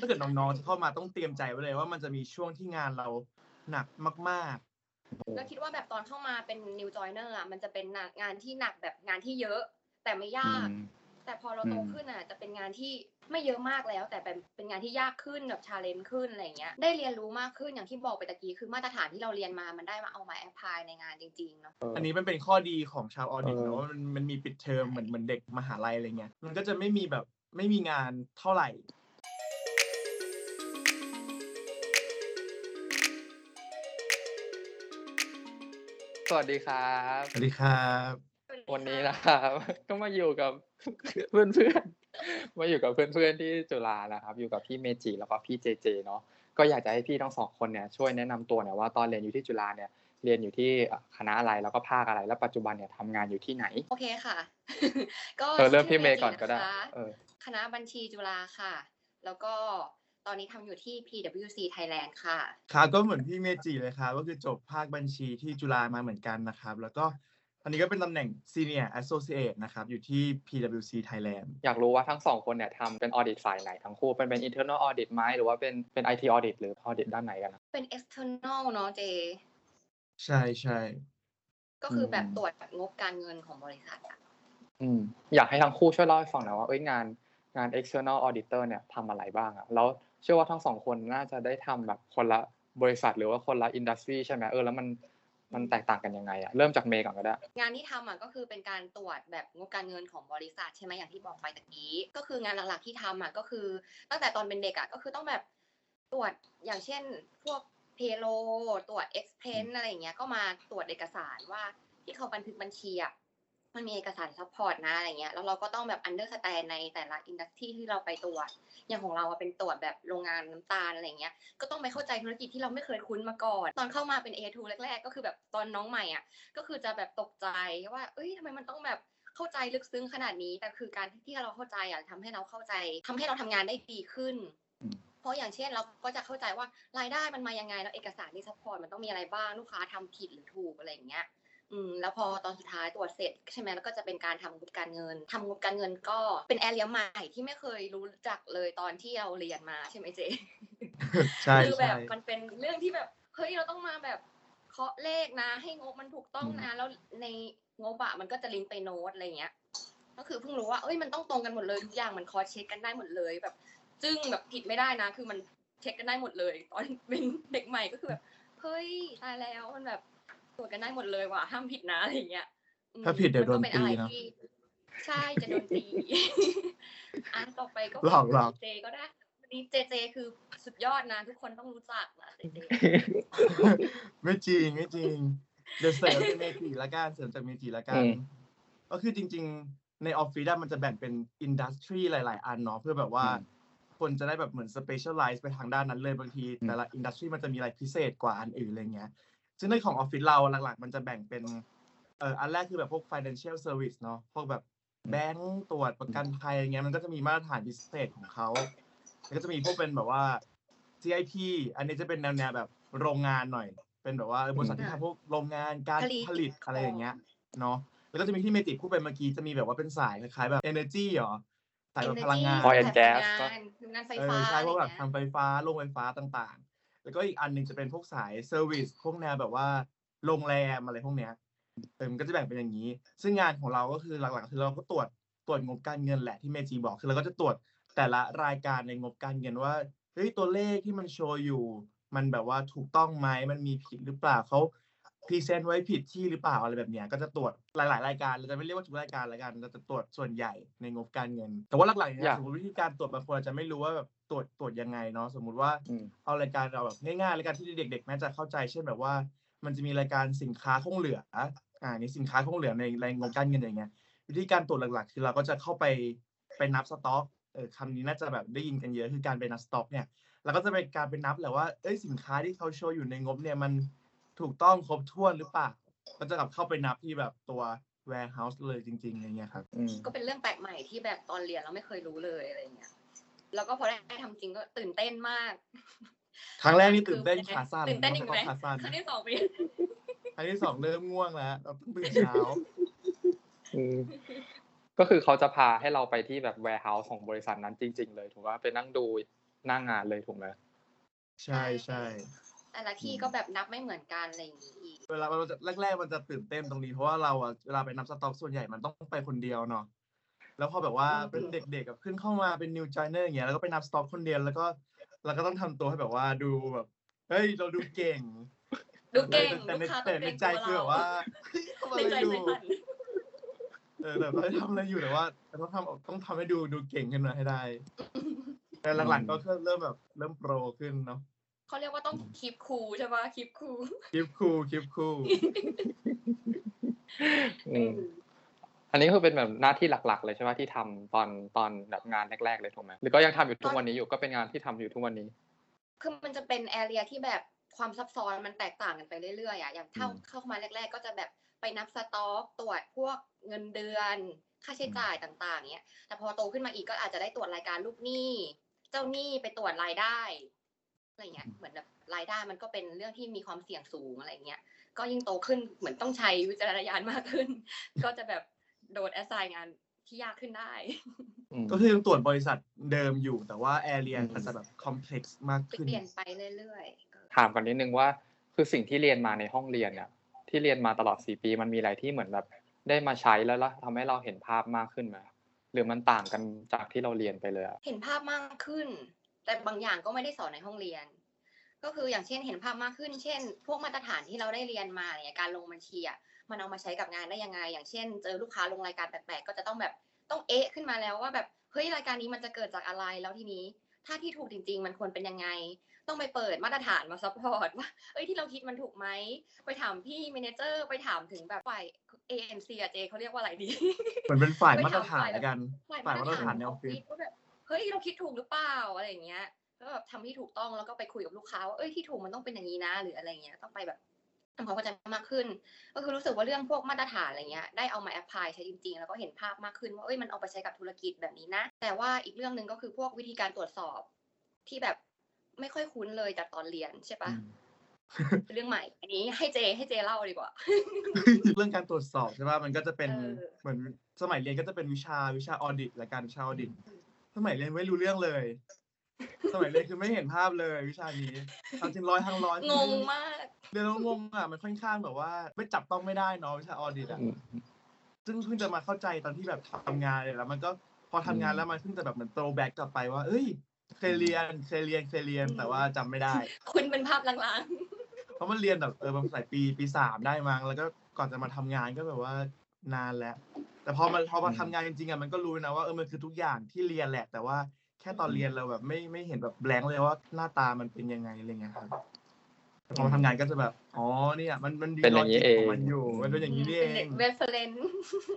ถ้าเกิดน้องๆจะเข้ามาต้องเตรียมใจไว้เลยว่ามันจะมีช่วงที่งานเราหนักมากแล้วคิดว่าแบบตอนเข้ามาเป็น new joiner อะมันจะเป็นหนักงานที่หนักแบบงานที่เยอะ แต่ไม่ยากอืมแต่พอเราโตอืมขึ้นอะจะเป็นงานที่ไม่เยอะมากแล้ว แต่เป็นเป็นงานที่ยากขึ้นแบบ challenge ขึ้นอะไรเงี้ยได้เรียนรู้มากขึ้นอย่างที่บอกไปตะกี้คือมาตรฐานที่เราเรียนมามันได้มาเอามา apply ในงานจริงๆเนาะๆอันนี้มันเป็นข้อดีของชาว audit เออนะว่ามันมันมีปิดเทอมเหมือนเหมือนเด็กมหาลัยอะไรเงี้ยมันก็จะไม่มีแบบไม่มีงานเท่าไหร่ สวัสดีครับ สวัสดีครับ วันนี้นะครับ ก็มาอยู่กับเพื่อนเพื่อนๆมาอยู่กับเพื่อนเพื่อนๆที่จุฬานะครับ อยู่กับพี่เมจิแล้วก็พี่เจเจเนาะก็อยากจะให้พี่ทั้งสองคนเนี่ยช่วยแนะนำตัวหน่อยว่าตอนเรียนอยู่ที่จุฬาเนี่ยเรียนอยู่ที่คณะอะไรแล้วก็ภาคอะไร แล้วปัจจุบันเนี่ยทำงานอยู่ที่ไหน โอเคค่ะ ก็เออเริ่มที่ชื่เมย์ก่อนก็ได้จิะคะเออคณะบัญชีจุฬาค่ะ แล้วก็ ตอนนี้ทำอยู่ที่ PwC Thailand ค่ะครับก็เหมือนพี่เมจิเลยครับก็คือจบภาคบัญชีที่จุฬามาเหมือนกันนะครับ แล้วก็อันนี้ก็เป็นตำแหน่ง Senior Associate นะครับ อยู่ที่ PwC Thailand อยากรู้ว่าทั้งสองคนเนี่ยทำเป็นออดิตฝ่ายไหนทั้งคู่เป็นเป็น internal audit ไหมหรือว่าเป็นเป็น IT audit หรือ audit ด้านไหนกันนะเป็น external เนาะเจ ใช่ใช่ก็คืออมแบบตรวจงบการเงินของบริษัทอะอืมอยากให้ทั้งคู่ช่วยเล่าให้ฟังหน่อยว่าเอ้ยงานงาน external auditor เนี่ยทำอะไรบ้างอะแล้ว เชื่อว่าทั้งสองคนน่าจะได้ทำแบบคนละบริษัทหรือว่าคนละ industry ใช่ไหมเออแล้วมันมันแตกต่างกันยังไงอะเริ่มจากเมย์ก่อนก็ได้ งานที่ทำอะก็คือเป็นการตรวจแบบงบการเงินของบริษัทใช่ไหมอย่างที่บอกไปตะกี้ก็คืองานหลักๆที่ทำอะก็คือ ตั้งแต่ตอนเป็นเด็กอะก็คือต้องแบบตรวจอย่างเช่น พวก payroll ตรวจ expense อะไรอย่างเงี้ยก็มาตรวจเอกสารว่าที่เขาบันทึกบัญชีอะ มันมีเอกสาร support นะอะไรเงี้ยแล้วเราก็ต้องแบบ understand ในแต่ละ industry ที่เราไปตรวจอย่างของเราอะเป็นตรวจแบบโรงงานน้ำตาลอะไรเงี้ยก็ต้องไปเข้าใจธุรกิจที่เราไม่เคยคุ้นมาก่อน ตอนเข้ามาเป็น A2 แรกๆ ก็คือแบบตอนน้องใหม่อะก็คือจะแบบตกใจว่าเอ้ยทำไมมันต้องแบบเข้าใจลึกซึ้งขนาดนี้ แต่คือการที่เราเข้าใจอะทำให้เราเข้าใจทำให้เราทำงานได้ดีขึ้นอืมเพราะอย่างเช่นเราก็จะเข้าใจว่ารายได้มันมายังไงแล้วเอกสารที่ support มันต้องมีอะไรบ้างลูกค้าทำผิดหรือถูกอะไรอย่างเงี้ย อืมแล้วพอตอนสุดท้ายตรวจเสร็จใช่ไหมแล้วก็จะเป็นการทำงบการเงินทำงบการเงินก็เป็น area ใหม่ที่ไม่เคยรู้จักเลยตอนที่เราเรียนมาใช่ไหมเจใช่คือแบใช่มันเป็นเรื่องที่แบบเฮ้ยเราต้องมาแบบเคาะเลขนะ ให้งบมันถูกต้องนะ แล้วในงบอะมันก็จะลิงก์ไปโน้ตอะไรเงี้ย ก็คือเพิ่งรู้ว่าเอ้ยมันต้องตรงกันหมดเลยทุกอย่างมันคอเช็คกันได้หมดเลยแบบจึ้งแบบผิดไม่ได้นะ คือมันเช็คกันได้หมดเลย ตอนเป็นเด็กใหม่ก็คือแบบเฮ้ยตายแล้วมันแบบ ตรวจกันได้หมดเลยว่ะห้ามผิดนะอะไรเงี้ยอืมถ้าผิดเดี๋ยวโดนมัก็เป็นอะไรตีนะที่ใช่จะโดนตีอะต่อไปก็หลอกหลอกเจก็ได้วันนี้เจเจคือสุดยอดนะทุกคนต้องรู้จักนะเจเจไม่จริงไม่จริงเดี๋ยวเสริมจากเมจิละกันเสริมจากเมจิละกันอืมก็คือจริง ๆ ในออฟฟิศอะมันจะแบ่งเป็น industry หลาย ๆ อันเนาะเพื่อแบบว่าอืมคนจะได้แบบเหมือน specialize ไปทางด้านนั้นเลยบางทีอืมแต่ละ industry มันจะมีอะไรพิเศษกว่าอันอื่นอะไรเงี้ย ซึ่งในของออฟฟิศเราหลักๆ มันจะแบ่งเป็นเอ่ออันแรกคือแบบพวก financial service เนาะพวกแบบแบงก์ตรวจประกันภัยอะไรเงี้ยมันก็จะมีมาตรฐานพิเศษของเขาแล้วก็จะมีพวกเป็นแบบว่า CIP อันนี้จะเป็นแนวๆแบบโรงงานหน่อย เป็นแบบว่าเออบริษัทที่ทำพวกโรงงานการผลิตผลิตอะไรอย่างเงี้ยเนาะแล้วก็จะมีที่เมจิพูดไปเมื่อกี้จะมีแบบว่าเป็นสายคล้ายๆแบบ energy เหรอสายแบบพลังงาน Oil and gas งานงานไฟฟ้าเออใช่พวกแบบอะไรเงี้ยทำไฟฟ้าโรงไฟฟ้าต่างๆ แล้วก็อีกอันหนึงจะเป็นพวกสาย service พวกแนวแบบว่าโรงแรมอะไรพวกเนี้ยเออมันก็จะแบ่งเป็นอย่างนี้ ซึ่งงานของเราก็คือหลักๆคือเราก็ตรวจตรวจงบการเงินแหละที่เมจิบอกคือเราก็จะตรวจแต่ละรายการในงบการเงินว่าเฮ้ยตัวเลขที่มันโชว์อยู่ มันแบบว่าถูกต้องไหมมันมีผิดหรือเปล่าเขาพรีเซนต์ไว้ผิดที่หรือเปล่าอะไรแบบเนี้ยก็จะตรวจหลาย ๆ รายการเราจะไม่เรียกว่าทุกรายการละกันเราจะตรวจส่วนใหญ่ในงบการเงิน แต่ว่าหลักๆเนี่ยอยากสมมติวิธีการตรวจบางคนอาจจะไม่รู้ว่าแบบ ตรวจตรวจยังไงเนาะสมมุติว่าอืมเอารายการเราแบบง่ายๆรายการที่เด็กๆน่าจะเข้าใจ เช่นแบบว่า มันจะมีรายการสินค้าคงเหลืออ่านี่สินค้าคงเหลือในในงบการเงินอย่างเงี้ยวิธีการตรวจหลักๆ คือเราก็จะเข้าไปไปนับสต็อกเออคำนี้น่าจะแบบได้ยินกันเยอะคือการไปนับสต็อกเนี่ยเราก็จะเป็นการไปนับแหละว่าเอ้ยสินค้าที่เขาโชว์อยู่ในงบเนี่ยมันถูกต้องครบถ้วนหรือเปล่าก็จะกลับเข้าไปนับที่แบบตัว warehouse เลยจริงๆอย่างเงี้ยครับอืมก็เป็นเรื่องแปลกใหม่ที่แบบตอนเรียนเราไม่เคยรู้เลยอะไรเงี้ย แล้วก็พอได้ทำจริงก็ตื่นเต้นมาก ครั้งแรกนี่ตื่นเต้นขาสั้นตื่นเต้นอีกไหมขาสั้นครั้งที่สองเป็นครั้งที่สองเริ่มง่วงแล้วเราต้องตื่นเช้าอืมก็คือเขาจะพาให้เราไปที่แบบ warehouse ของบริษัทนั้นจริง ๆ เลยถูกว่าไปนั่งดูหน้างานเลยถูกไหมใช่ใช่แต่ละที่ก็แบบนับไม่เหมือนกันอะไรอย่างนี้อีกเวลาเราจะแรกๆมันจะตื่นเต้นตรงนี้เพราะว่าเราอะเวลาไปนับสต็อกส่วนใหญ่มันต้องไปคนเดียวเนาะ แล้วพอแบบว่าเป็นเด็กๆกับขึ้นเข้ามาเป็นนิวจอยเนอร์อย่างเงี้ยแล้วก็ไปนับสต็อกคนเดียวแล้วก็เราก็ต้องทำตัวให้แบบว่าดูแบบเฮ้ยเราดูเก่ง ดูเก่งแต่ในลูกค้าแต่ต้องในเก่งใจคือแบบว่าเฮ้ยทำอะในไรใจอยู่ใจสั่นเออแบบเราทำอะไรอยู่แต่ว่าต้องทำต้องทำให้ดูดูเก่งขึ้นมาให้ได้ แต่หลังๆก็เริ่มแบบเริ่มโปรขึ้นเนาะเขาเรียกว่าต้องคีปคูลใช่ปะคีปคูลคลิปคูลคลิปคูล อืมอันนี้คือเป็นแบบหน้าที่หลัก ๆ เลยใช่ไหมที่ทำตอนตอนแบบงานแรก ๆ เลยถูกไหมหรือก็ยังทำอยู่ทุกวันนี้อยู่ก็เป็นงานที่ทำอยู่ทุกวันนี้ คือมันจะเป็นแอเรียที่แบบความซับซ้อนมันแตกต่างกันไปเรื่อยๆอะอย่างเท่าอืมเข้ามาแรก ๆ ก็จะแบบไปนับสต็อกตรวจพวกเงินเดือน ค่าใช้จ่ายต่าง ๆเนี้ย แต่พอโตขึ้นมาอีกก็อาจจะได้ตรวจรายการลูกหนี้ เจ้าหนี้ไปตรวจรายได้อะไรเงี้ยเหมือนแบบรายได้มันก็เป็นเรื่องที่มีความเสี่ยงสูงอะไรเงี้ย ก็ยิ่งโตขึ้นเหมือนต้องใช้วิจารณญาณมากขึ้น ก็จะแบบ โดนแอสไซน์งานที่ยากขึ้นได้อืมก็คือยังตรวจบริษัทเดิมอยู่ แต่ว่าแอเรียอืมมันจะแบบคอมเพล็กซ์มากไปขึ้นเปลี่ยนไปเรื่อยๆเออถามกันนิดนึงว่า คือสิ่งที่เรียนมาในห้องเรียนเนี่ยที่เรียนมาตลอดสี่ปีมันมีอะไรที่เหมือนแบบได้มาใช้แล้วละทำให้เราเห็นภาพมากขึ้นไหมหรือมันต่างกันจากที่เราเรียนไปเลยอะเห็นภาพมากขึ้น แต่บางอย่างก็ไม่ได้สอนในห้องเรียน ก็คืออย่างเช่นเห็นภาพมากขึ้น เช่น พวกมาตรฐานที่เราได้เรียนมาเนี่ยการลงบัญชีอะ มันเอามาใช้กับงานได้ยังไง อย่างเช่น เจอลูกค้าลงรายการแปลกๆก็จะต้องแบบต้องเอ๊ะขึ้นมาแล้วว่าแบบเฮ้ยรายการนี้มันจะเกิดจากอะไรแล้วทีนี้ ถ้าที่ถูกจริง ๆ มันควรเป็นยังไง ต้องไปเปิดมาตรฐานมา support ว่าเอ้ยที่เราคิดมันถูกไหมไปถามพี่ manager ไปถามถึงแบบฝ่าย ANC อะเจเขาเรียกว่าอะไรดีเหมือนเป็นฝ่ายไปถามมาตรฐานฝ่ายแล้วกันฝ่ายมาตรฐานในออฟฟิศว่าแบบเฮ้ยเราคิดถูกหรือเปล่าอะไรอย่างเงี้ยแล้วแบบทำที่ถูกต้องแล้วก็ไปคุยกับลูกค้าว่าเอ้ยที่ถูกมันต้องเป็นอย่างนี้นะ หรืออะไรเงี้ยต้องไปแบบทำ ความเข้าใจมากขึ้น ก็คือรู้สึกว่าเรื่องพวกมาตรฐานอะไรเงี้ยได้เอามา apply ใช้จริงๆ แล้วก็เห็นภาพมากขึ้นว่าเอ้ยมันเอาไปใช้กับธุรกิจแบบนี้นะ แต่ว่าอีกเรื่องหนึ่งก็คือพวกวิธีการตรวจสอบที่แบบไม่ค่อยคุ้นเลยจากตอนเรียนใช่ปะเป็นเรื่องใหม่ อันนี้ให้เจให้เจเล่าดีกว่า เรื่องการตรวจสอบใช่ป่ะมันก็จะเป็นเออเหมือนสมัยเรียนก็จะเป็นวิชาวิชา audit และการวิชา audit สมัยเรียนไม่รู้เรื่องเลย สมัยเรียนคือไม่เห็นภาพเลยวิชานี้ทำจริงร้อยทั้งร้อยงงมากเรียนแล้วงงอะมันค่อนข้างแบบว่า ไม่จับต้องไม่ได้เนาะวิชาออดิตอะอืมซึ่งเพิ่งจะมาเข้าใจตอนที่แบบทำงานเลยแล้ว มันก็พอทำงานแล้วมันเพิ่งจะแบบเหมือนโตแบ็กกลับไปว่า เอ้ยเคยเรียนเคยเรียนเคยเรียนแต่ว่าจำไม่ได้ คุณเป็นภาพลางเพราะมันเรียนแบบเออมันใส่ปีปีสามได้มั้งแล้วก็ก่อนจะมาทำงานก็แบบว่านานแล้ว แต่พอมันพอมาอืมทำงานจริงๆอะมันก็รู้นะว่าเออมันคือทุกอย่างที่เรียนแหละ แต่ว่า แค่ตอนเรียนเราแบบ ไม่ไม่เห็นแบบแบงค์เลยว่าหน้าตามันเป็นยังไงอะไรเงี้ยครับแต่พอมาทำงานก็จะแบบ อ๋อเนี่ย มันมันดีเป็นอย่างนี้นี้ของมันเองอยู่มันเป็นๆอย่างนี้นี่เป็เอนเด็งกเรฟเฟรนซ์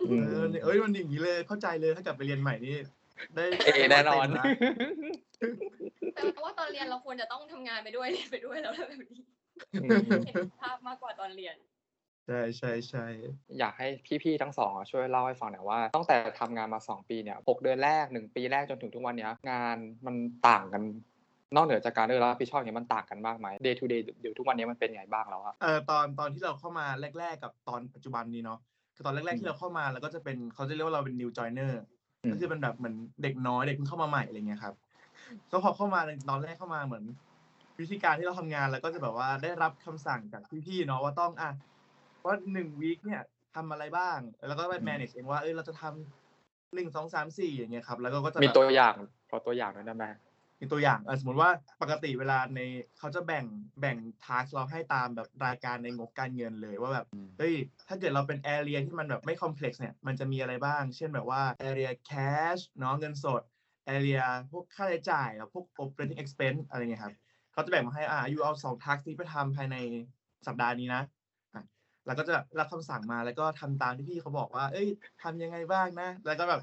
อืเออมเนี่ยเอ้ยมันอย่างนี้เลยเข้าใจเลยถ้ากลับไปเรียนใหม่นี่ได้เอแน่นอนได้แต่ว่าตอนเรียนเราควรจะต้องทำงานไปด้วยเรียนไปด้วยแล้วแบบนี้อืมเห็นภาพมากกว่าตอนเรียน ใช่ใช่ใช่อยากให้พี่ๆทั้งสองอะช่วยเล่าให้ฟังหน่อยว่าตั้งแต่ทำงานมาสองปีเนี่ยหกเดือนแรกหนึ่งปีแรกจนถึงทุกวันเนี้ยงานมันต่างกันนอกเหนือจากการได้รับผิดชอบอย่างเงี้ยมันต่างกันมากไหม day to day เดี๋ยวทุกวันนี้มันเป็นไงบ้างแล้วอะเออตอนตอนที่เราเข้ามาแรก ๆ กับตอนปัจจุบันนี้เนาะคือตอนแรก ๆที่เราเข้ามาเราก็จะเป็นเขาจะเรียกว่าเราเป็น new joiner อืมก็คือเป็นแบบเหมือนเด็กน้อยเด็กเพิ่งเข้ามาใหม่อะไรเงี้ยครับก็พอเข้ามาในตอนแรกเข้ามาเหมือน วิธีการที่เราทำงานแล้วก็จะแบบว่าได้รับคำสั่งจากพี่ๆเนาะว่าต้องอะ ว่าหนึ่งวีคเนี่ยทำอะไรบ้าง แล้วก็ไป manage เองว่าเอ้ยเราจะทำหนึ่งสองสามสี่อย่างเงี้ยครับ แล้วก็จะมีแบบตัวอย่างขอตัวอย่างหน่อยได้ไหมมีตัวอย่างเออสมมติว่าปกติเวลาในเขาจะแบ่งแบ่งทาร์กเราให้ตามแบบรายการในงบการเงินเลยว่าแบบเฮ้ยถ้าเกิดเราเป็น area ที่มันแบบไม่ complex เนี่ยมันจะมีอะไรบ้าง เช่นแบบว่า area cash เนาะเงินสด area พวกค่าใช้จ่ายแล้วพวก operating expense อะไรเงี้ยครับเขาจะแบ่งมาให้อ่าอยู่เอาสองทักนี้ไปทำภายในสัปดาห์นี้นะ อะแล้วก็จะรับคำสั่งมาแล้วก็ทำตามที่พี่เขาบอกว่า เอ้ยทำยังไงบ้างนะ แล้วก็แบบ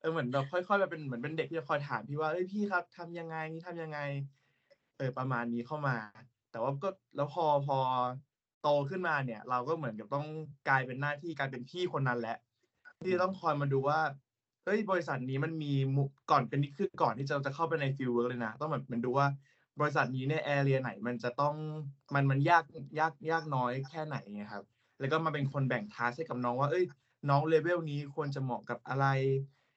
เออเหมือนแบบค่อยๆแบบเป็นเหมือนเป็นเด็กที่จะคอยถามพี่ว่าเอ้ยพี่ครับทำยังไงนี่ทำยังไง เออประมาณนี้เข้ามา แต่ว่าก็แล้วพอพอโตขึ้นมาเนี่ย เราก็เหมือนกับต้องกลายเป็นหน้าที่กลายเป็นพี่คนนั้นแหละที่จะต้องคอยมาดูว่าเฮ้ยบริษัทนี้มันมีมุก่อนเป็นนี่คือก่อนที่จะจะเข้าไปใน fieldwork เลยนะต้องแบบเหมือนดูว่าบริษัทนี้ใน area ไหนมันจะต้องมันมันยากยากยากน้อยแค่ไหนไงครับ แล้วก็มาเป็นคนแบ่ง task ให้กับน้องว่าเอ้ยน้องเลเวลนี้ควรจะเหมาะกับอะไร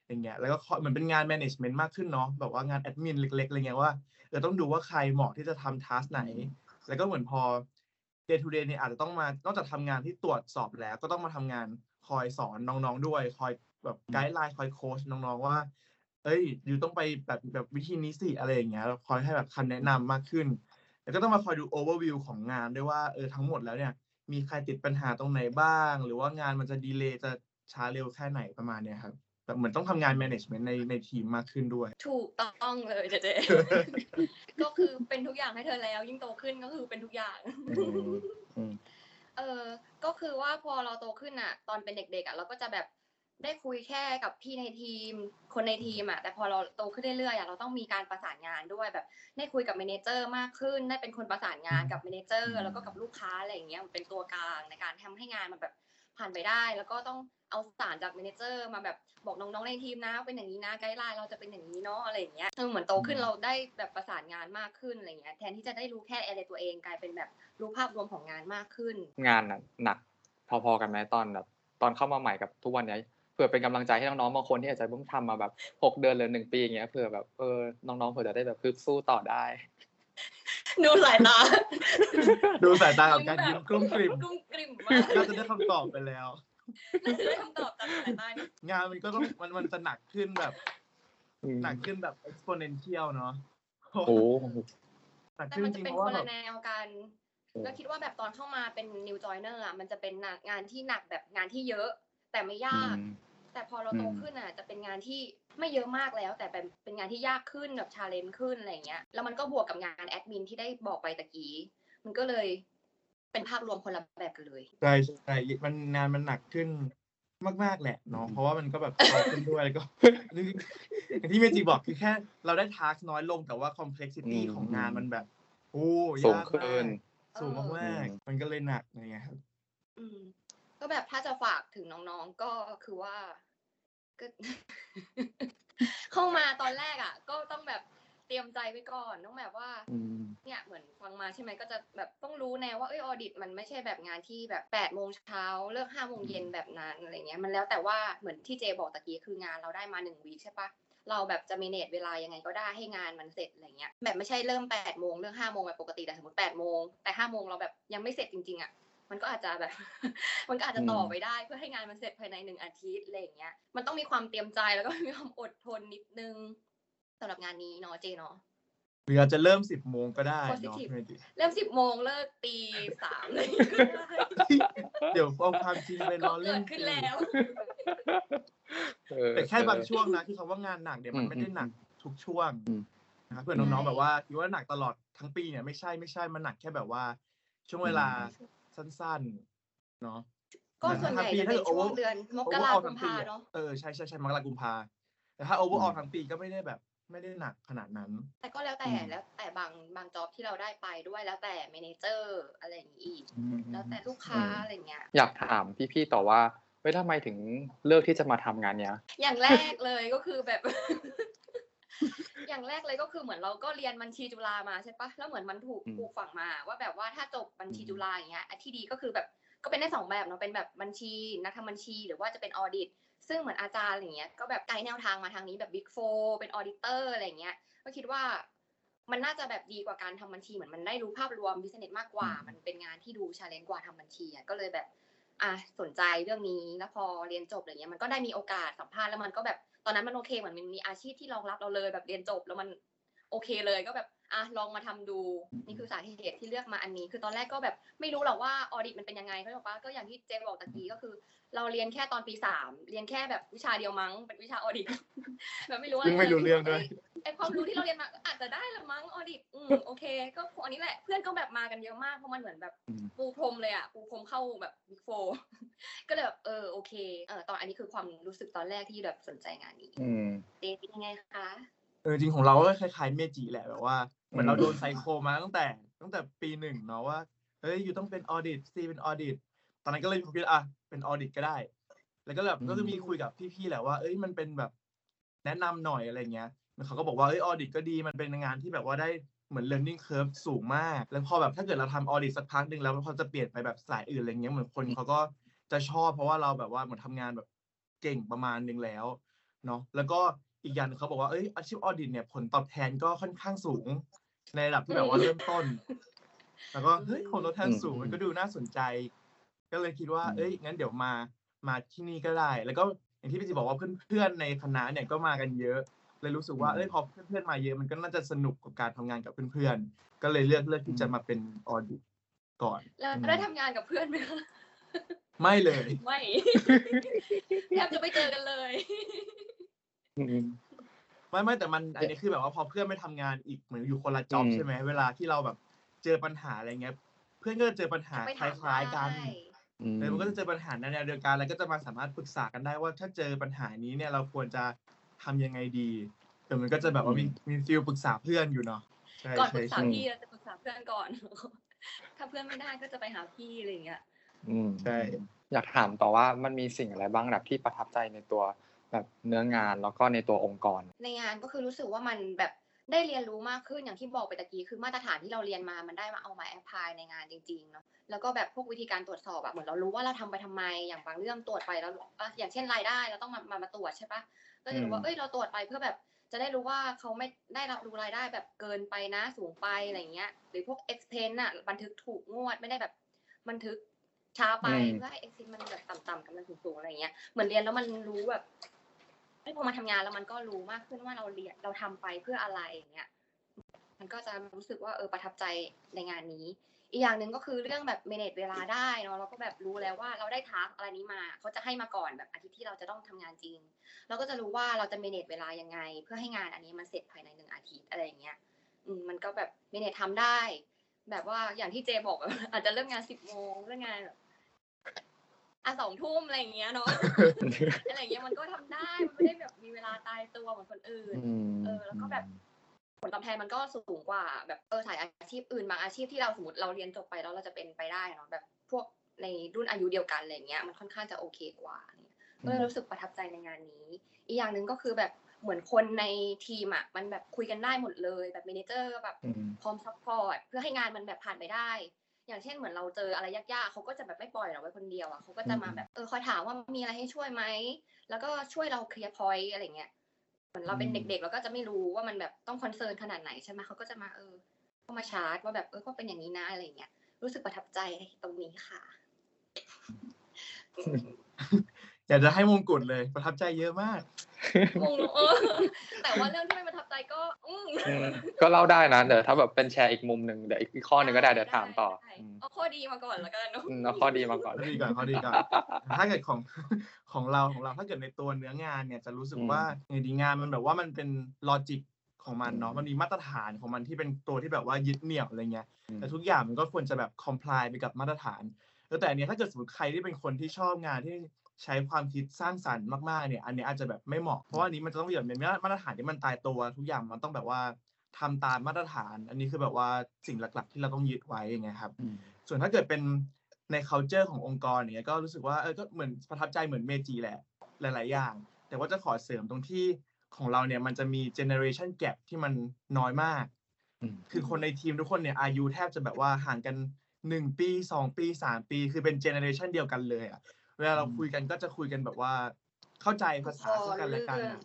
อย่างเงี้ยแล้วก็เหมือนเป็นงาน management มากขึ้นเนาะแบบว่างานแอดมินเล็กๆอะไรเงี้ยว่าเออต้องดูว่าใครเหมาะที่จะทำ task ไหน แล้วก็เหมือนพอ day to day เนี่ยอาจจะต้องมานอกจากทำงานที่ตรวจสอบแล้ว ก็ต้องมาทำงานคอยสอนน้องๆด้วย คอยแบบ guideline คอยโค้ชน้องๆว่า เอ้ย you ต้องไปแบบแบบวิธีนี้สิอะไรอย่างเงี้ยเราคอยให้แบบคำแนะนำมากขึ้น แล้วก็ต้องมาคอยดูโอเวอร์วิวของงานด้วยว่าเออทั้งหมดแล้วเนี่ย มีใครติดปัญหาตรงไหนบ้าง หรือว่างานมันจะ delay จะช้าเร็วแค่ไหนประมาณเนี้ยครับแบบเหมือนต้องทำงาน management ในในทีมมากขึ้นด้วย ถูกต้องเลยเจเจก็คือเป็นทุกอย่างให้เธอแล้ว ยิ่งโตขึ้นก็คือเป็นทุกอย่างอืมอืมเออก็คือว่าพอเราโตขึ้นอะ ตอนเป็นเด็กๆอะเราก็จะแบบ ได้คุยแค่กับพี่ในทีม คนในทีมอะแต่พอเราโตขึ้นเรื่อยๆอะเราต้องมีการประสานงานด้วยแบบได้คุยกับ manager มากขึ้น ได้เป็นคนประสานงานกับ manager แล้วก็กับลูกค้าอะไรอย่างเงี้ยเป็นตัวกลางในการทำให้งานมันแบบผ่านไปได้ แล้วก็ต้องเอาสารจาก manager มาแบบบอกน้องๆในทีมนะเป็นอย่างนี้นะ guideline เราจะเป็นอย่างนี้เนาะอะไรอย่างเงี้ยเออเหมือนโตขึ้นเราได้แบบประสานงานมากขึ้นอะไรเงี้ยแทนที่จะได้รู้แค่อะไรตัวเองกลายเป็นแบบรู้ภาพรวมของงานมากขึ้น งานน่ะหนักพอๆกันไหมตอนแบบตอนเข้ามาใหม่กับทุกวันเนี้ย เผื่อเป็นกำลังใจให้น้องๆบางคนที่อาจจะเพิ่งทำมาแบบหกเดือนหรือหนึ่งปีอย่างเงี้ยเผื่อแบบเออน้องๆเผื่อจะได้แบบพึกสู้ต่อได้ดูสายตา ดูสายตากับการยิ้มกลุ้มกลิ่มกลุ้มกลิ่มมากน่าจะได้คำตอบไปแล้วน่าจะได้คำตอบจากสายตานี่งานมันก็ต้องมันมันจะหนักขึ้นแบบอืมหนักขึ้นแบบ exponential เนาะโอ้โหหนักแต่ขึ้นมันจจะริงเป็นเพราะคว่านแบละบแนวกันแล้วคิดว่าแบบตอนเข้ามาเป็น new joiner อะมันจะเป็นหนักงานที่หนักแบบงานที่เยอะ แต่ไม่ยากอืมแต่พอเราโตอืมขึ้นอะ จะเป็นงานที่ไม่เยอะมากแล้ว แต่เป็นเป็นงานที่ยากขึ้นแบบ challenge ขึ้นอะไรเงี้ยแล้วมันก็บวกกับงานแอดมินที่ได้บอกไปตะกี้ มันก็เลยเป็นภาพรวมคนละแบบกันเลยใช่ใช่มันงานมันหนักขึ้นมากๆแหละเนาะเพราะว่ามันก็แบบโตขึ้นด้วยแล้วก็อย่างที่เมจิบอกคือแค่ เราได้ task น้อยลงแต่ว่า complexity อืมของงานมันแบบโอ้สูงยากขึ้มากสูงมากอืมๆมันก็เลยหนักอะไรเงี้ยครับอืม ก็แบบถ้าจะฝากถึงน้องๆก็คือว่าก็เข้ามาตอนแรกอะ ก็ต้องแบบเตรียมใจไว้ก่อนต้องแบบว่าอืมเนี่ยเหมือนฟังมาใช่ไหมก็จะแบบต้องรู้แนวว่าเอ้ยออดิตมันไม่ใช่แบบงานที่แบบแปดโมงเช้าเลิกห้าโมงเย็นแบบนั้นอะไรเงี้ยมันแล้วแต่ว่าเหมือนที่เจบอกตะกี้คืองานเราได้มาหนึ่งวีคใช่ปะเราแบบจะมีเนตเวลายังไงก็ได้ให้งานมันเสร็จอะไรเงี้ยแบบไม่ใช่เริ่มแปดโมงเลิกห้าโมงแบบปกติแต่สมมติแปดโมงแต่ห้าโมงเราแบบยังไม่เสร็จจริงๆอะ มันก็อาจจะแบบ มันก็อาจจะต่ออืมไปได้ เพื่อให้งานมันเสร็จภายในหนึ่งอาทิตย์อะไรอย่างเงี้ย มันต้องมีความเตรียมใจแล้วก็มีความอดทนนิดนึงสำหรับงานนี้เนาะเจเนาะหรืออาจจะเริ่มสิบโมงก็ได้เนาะ Positive เมจิเริ่มสิบโมงเลิกตีสามเลยก็ได้เดี๋ยวเอาความจริงไปก็ล้อเล่เกินดขึ้นแล้วเออแต่แค่บางเออช่วงนะที่เขาว่างานหนักเนี่ยมันอืมไม่ได้หนักทุกช่วงอืมนะครับเพื่อนน้องๆแบบว่าคิดว่าหนักตลอดทั้งปีเนี่ยไม่ใช่ไม่ใช่มันหนักแค่แบบว่า ช่วงเวลา สั้นๆ เนาะก็ส่วนใหญ่จะเป็นช่วงเดือนมกราคมกุมภาเนาะเออใช่ใช่ใช่มกรากุมภาแต่ถ้า overall อืมทั้งปีก็ไม่ได้แบบ ไม่ได้หนักขนาดนั้น แต่ก็แล้วแต่อืมแล้วแต่บางบาง job ที่เราได้ไปด้วยแล้วแต่ manager อะไรอย่างนี้อีกอืมแล้วแต่ลูกค้าอะไรเงี้ยอยากถามพี่ๆต่อว่าเว้ยทำไมถึงเลือกที่จะมาทำงานเนี้ย อย่างแรกเลยก็คือแบบ อย่างแรกเลยก็คือเหมือนเราก็เรียนบัญชีจุฬามาใช่ปะแล้วเหมือนมันถูกอืมปลูกฝังมา ว่าแบบว่าถ้าจบบัญชีอืมจุฬาอย่างเงี้ยอันที่ดีก็คือแบบก็เป็นได้สองแบบเนาะเป็นแบบบัญชีนักทำบัญชีหรือว่าจะเป็น audit ซึ่งเหมือนอาจารย์อะไรเงี้ยก็แบบไกด์แนวทางมาทางนี้แบบ Big Four เป็น auditor อะไรเงี้ยก็คิดว่ามันน่าจะแบบดีกว่าการทำบัญชีเหมือนมันได้รู้ภาพรวม business มากกว่า มันเป็นงานที่ดู challenge กว่าทำบัญชีอะก็เลยแบบอะสนใจเรื่องนี้แล้วพอเรียนจบอะไรเงี้ยมันก็ได้มีโอกาสสัมภาษณ์แล้วมันก็แบบ ตอนนั้นมันโอเคเหมือนมันมีอาชีพที่รองรับเราเลยแบบเรียนจบแล้วมันโอเคเลยก็แบบอะลองมาทำดูนี่คือสาเหตุที่เลือกมาอันนี้ คือตอนแรกก็แบบไม่รู้หรอกว่าออดิตมันเป็นยังไงเขาบอกว่าก็อย่างที่เจบอกตะกี้ก็คือ เราเรียนแค่ตอนปีสามเรียนแค่แบบวิชาเดียวมั้งเป็นวิชาออดิตแบบไม่รู้อะไรไม่รู้เรื่องเลย ไอความรู้ที่เราเรียนมาก็อาจจะได้ละมั้งออดิตอืมโอเค ก็อันนี้แหละเพื่อนก็แบบมากันเยอะมากเพราะมันเหมือนแบบอืมปูพรมเลยอะปูพรมเข้าแบบบิ๊กโฟก็เลยแบบเออโอเคเออตอนอันนี้คือความรู้สึกตอนแรกที่แบบสนใจงานนี้อืมเดทเป็นยังไงคะเออจริงของเราก็คล้ายๆเมจิแหละแบบว่าเหมือนเราอืมโดนไซโคมาตั้งแต่ตั้งแต่ปีหนึ่งเนาะว่าเฮ้ย you ต้องเป็น audit สิเป็น audit ตอนนั้นก็เลยคิดอะเป็น audit ก็ได้ แล้วก็แบบก็จะมีคุยกับพี่ๆแหละว่า เอ้ยมันเป็นแบบแนะนำหน่อยอะไรเงี้ยแล้ว เขาก็บอกว่าเอ้ย audit ก็ดีมันเป็นงานที่แบบว่าได้เหมือน learning curve สูงมาก แล้วพอแบบถ้าเกิดเราทำ audit สักพักหนึ่งแล้วพอจะเปลี่ยนไปแบบสายอื่นอะไรเงี้ยเหมือนคนเขาก็จะชอบเพราะว่าเราแบบว่าเหมือนทำงานแบบเก่งประมาณนึงแล้วเนาะแล้วก็อีกอย่างหนึ่งเขาบอกว่าเอ้ยอาชีพออดิตเนี่ยผลตอบแทนก็ค่อนข้างสูง ในระดับที่แบบว่าอืมเริ่มต้น แล้วก็เฮ้ยคนทดแทนอืมสูงมันก็ดูน่าสนใจ ก็เลยคิดว่าอืมเอ้ยงั้นเดี๋ยวมามาที่นี่ก็ได้ แล้วก็อย่างที่พี่จีบอกว่าเพื่อนๆในคณะเนี่ยก็มากันเยอะ เลยรู้สึกว่าเอ้ยพอเพื่อนๆมาเยอะมันก็น่าจะสนุกกับการทำงานกับเพื่อนๆก็เลยเลือกเลือกที่จะมาเป็นออดิตก่อนแล้วอืมได้ทำงานกับเพื่อนไหมคะไม่เลย ไม่แทบจะไม่เจอกันเลยอืมไม่ไม่แต่มันอันนี้คือแบบว่าพอเพื่อนไม่ทำงานอีกเหมือนอยู่คนละจ็อบอืมใช่ไหมเวลาที่เราแบบเจอปัญหาอะไรเงี้ย เพื่อนก็จะเจอปัญหาไปคถามล้ายๆกันได้อืมเออมันก็จะเจอปัญหาในแนวเดียวกันแล้วก็จะมาสามารถปรึกษากันได้ว่าถ้าเจอปัญหานี้เนี่ยเราควรจะ ทำยังไงดีเออมันก็จะแบบว่ามีมีฟิลปรึกษาเพื่อนอยู่เนาะใช่ก่อนปใช่รึกษาใช่พี่เราจะปรึกษาเพื่อนก่อน ถ้าเพื่อนไม่ได้ก็จะไปหาพี่อะไรอย่างเงี้ย อืมใช่ อยากถามต่อว่ามันมีสิ่งอะไรบ้างแบบที่ประทับใจในตัวแบบเนื้องานแล้วก็ในตัวองค์กร ในงานก็คือรู้สึกว่ามันแบบได้เรียนรู้มากขึ้นอย่างที่บอกไปตะกี้คือมาตรฐานที่เราเรียนมามันได้มาเอามาแอพพลายในงานจริงๆเนาะแล้วก็แบบพวกวิธีการตรวจสอบอะเหมือนเรารู้ว่าเราทำไปทำไมอย่างบางเรื่องตรวจไปแล้วเอ่ออย่างเช่นรายได้เราต้องมามามาตรวจใช่ปะ ก็จะรู้ว่าอืมเอ้ยเราตรวจไปเพื่อแบบจะได้รู้ว่าเขาไม่ได้รับรู้รายได้แบบเกินไปนะสูงไปอะไรเงี้ย หรือพวก expense อะบันทึกถูกงวดไม่ได้แบบบันทึกช้าไปอืมเพื่อให้ expense มันแบบต่ำๆกับมันสูงๆอะไรเงี้ยเหมือนเรียนแล้วมันรู้แบบเอ้ยพอมาทำงานแล้วมันก็รู้มากขึ้นว่าเราเรียนเราทำไปเพื่ออะไรอย่างเงี้ย มันก็จะรู้สึกว่าเออประทับใจในงานนี้ อีกอย่างหนึ่งก็คือเรื่องแบบเมเนจเวลาได้เนาะเราก็แบบรู้แล้วว่าเราได้ทักอะไรนี้มาเขาจะให้มาก่อนแบบอาทิตย์ที่เราจะต้องทำงานจริง เราก็จะรู้ว่าเราจะเมเนจเวลายังไง เพื่อให้งานอันนี้มันเสร็จภายในหนึ่งอาทิตย์อะไรอย่างเงี้ยอืมมันก็แบบเมเนจทำได้ แบบว่าอย่างที่เจบอกแบบอาจจะเริ่มงานสิบโมงเริ่มงานแบบอะสองทุ่มอะไรอย่างเงี้ยเนาะอะไรอย่างเงี้ยมันก็ทำได้มันไม่ได้แบบมีเวลาตายตัวเหมือนคนอื่น เออ แล้วก็แบบ ผลตอบแทนมันก็สูงกว่าแบบเออสายอาชีพอื่นบางอาชีพที่เราสมมติเราเรียนจบไปแล้วเราจะเป็นไปได้เนาะแบบพวกในรุ่นอายุเดียวกันอะไรเงี้ยมันค่อนข้างจะโอเคกว่าเนี่ยก็เลยรู้สึกประทับใจในงานนี้ อีกอย่างหนึ่งก็คือแบบเหมือนคนในทีมอะมันแบบคุยกันได้หมดเลยแบบ manager ก็แบบอืมพร้อม support เพื่อให้งานมันแบบผ่านไปได้ อย่างเช่นเหมือนเราเจออะไรยากๆเขาก็จะแบบไม่ปล่อยเราไว้คนเดียวอะเขาก็จะมาแบบเออคอยถามว่ามีอะไรให้ช่วยไหมแล้วก็ช่วยเรา clear point อะไรเงี้ย เหมือนเราเป็นอืมเด็กๆเราก็จะไม่รู้ว่ามันแบบต้อง concern ขนาดไหนใช่ไหมเขาก็จะมาเออก็มาชาร์จว่าแบบเออก็เป็นอย่างนี้นะอะไรเงี้ยรู้สึกประทับใจตรงนี้ค่ะ อยากจะให้มงกุฎเลยประทับใจเยอะมากงงเออแต่ว่าเรื่องที่ไม่ประทับใจก็อืมอืมก็เล่าได้นะเดี๋ยวถ้าแบบเป็นแชร์อีกมุมหนึ่งเดี๋ยวอีกข้อหนึ่งก็ได้เดี๋ยวถามต่อได้อืมเอาข้อดีมาก่อนแล้วกันเนอะอืมเอาข้อดีมาก่อนข้อดีก่อนข้อดีก่อนถ้าเกิดของของเราของเราถ้าเกิดในตัวเนื้องานเนี่ยจะรู้สึกอืมว่าในดีงานมันแบบว่ามันเป็นลอจิกของมันเนาะอืมมันมีมาตรฐานของมันที่เป็นตัวที่แบบว่ายึดเหนี่ยวอะไรเงี้ยอืมแต่ทุกอย่างมันก็ควรจะแบบ comply ไปกับมาตรฐานแล้วแต่อันเนี้ยถ้าเกิดสมมติใครที่เป็นคนที่ชอบงานที่ ใช้ความคิดสร้างสรรค์มากๆเนี่ย อันเนี้ยอาจจะแบบไม่เหมาะเพราะว่าอันนี้มันจะต้องแบบเป็นมาตรฐานที่มันตายตัวทุกอย่างมันต้องแบบว่าทำตามมาตรฐาน อันนี้คือแบบว่าสิ่งหลัก ๆ ที่เราต้องยึดไว้อย่างเงี้ยครับอืมส่วนถ้าเกิดเป็นใน culture ขององค์กรอย่างเงี้ยก็รู้สึกว่าเออก็เหมือนประทับใจเหมือนเมจิแหละหลาย ๆ อย่าง แต่ว่าจะขอเสริมตรงที่ของเราเนี่ยมันจะมี generation gap ที่มันน้อยมากอืมคือคนในทีมทุกคนเนี่ยอายุแทบจะแบบว่าห่างกันหนึ่งปีสองปีสามปี คือเป็น generation เดียวกันเลยอะ เวลาเราอืมคุยกันก็จะคุยกันแบบว่า เข้าใจภาษาซึ่งกันและกันเรื่องอะ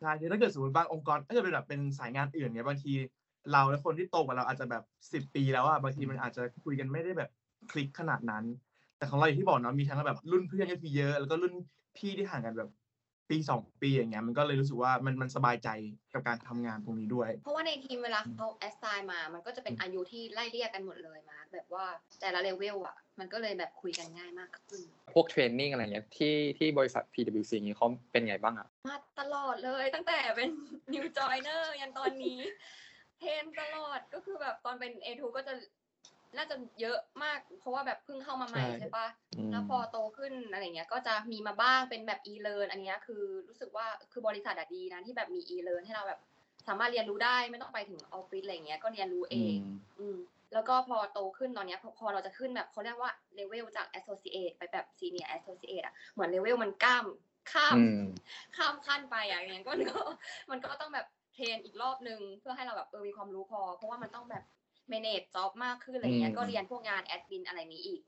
ใช่คือถ้าเกิดสมมติบางองค์กรถ้าเกิดเป็นแบบเป็นสายงานอื่นเนี่ยบางที เราและคนที่โตกว่าเราอาจจะแบบสิบปีแล้วอะบางทีมันอาจจะคุยกันไม่ได้แบบคลิกขนาดนั้น แต่ของเราอย่างที่บอกเนาะมีทั้งแบบรุ่นเพื่อนก็คือเยอะ แล้วก็รุ่นพี่ที่ห่างกันแบบ ปีสองปีอย่างเงี้ยมันก็เลยรู้สึกว่ามันมันสบายใจกับการทำงานตรงนี้ด้วย เพราะว่าในทีมเวลาเขาแอสไซน์มา มันก็จะเป็นอายุที่ไล่เรียกกันหมดเลยมา แบบว่าแต่ละเลเวลอะ มันก็เลยแบบคุยกันง่ายมากขึ้น พวกเทรนนิ่งอะไรเงี้ยที่ที่บริษัท PwC นี้เขาเป็นไงบ้างอะ มาตลอดเลยตั้งแต่เป็น new joiner ยันตอนนี้ train ตลอดก็คือแบบตอนเป็น A2 ก็จะ น่าจะเยอะมาก เพราะว่าแบบเพิ่งเข้ามาใหม่ใช่ใช่ปะอืมแล้วพอโตขึ้นอะไรเงี้ย ก็จะมีมาบ้างเป็นแบบ e-learn อันเนี้ยคือรู้สึกว่าคือบริษัทอะดีนะที่แบบมี e-learn ให้เราแบบสามารถเรียนรู้ได้ไม่ต้องไปถึงออฟฟิศอะไรเงี้ยก็เรียนรู้เอง อืมแล้วก็พอโตขึ้นตอนเนี้ยพอพอเราจะขึ้นแบบเขาเรียกว่าเลเวลจาก associate ไปแบบ senior associate อะเหมือนเลเวลมันก้ามข้ามอืมข้ามขั้นไปอะอย่างเงี้ยก็ก็มันก็ต้องแบบ train อีกรอบนึงเพื่อให้เราแบบเออมีความรู้พอ เพราะว่ามันต้องแบบ manage job มากขึ้นอะไรเงี้ยอืมก็เรียนพวกงานแอดมินอะไรนี้อีก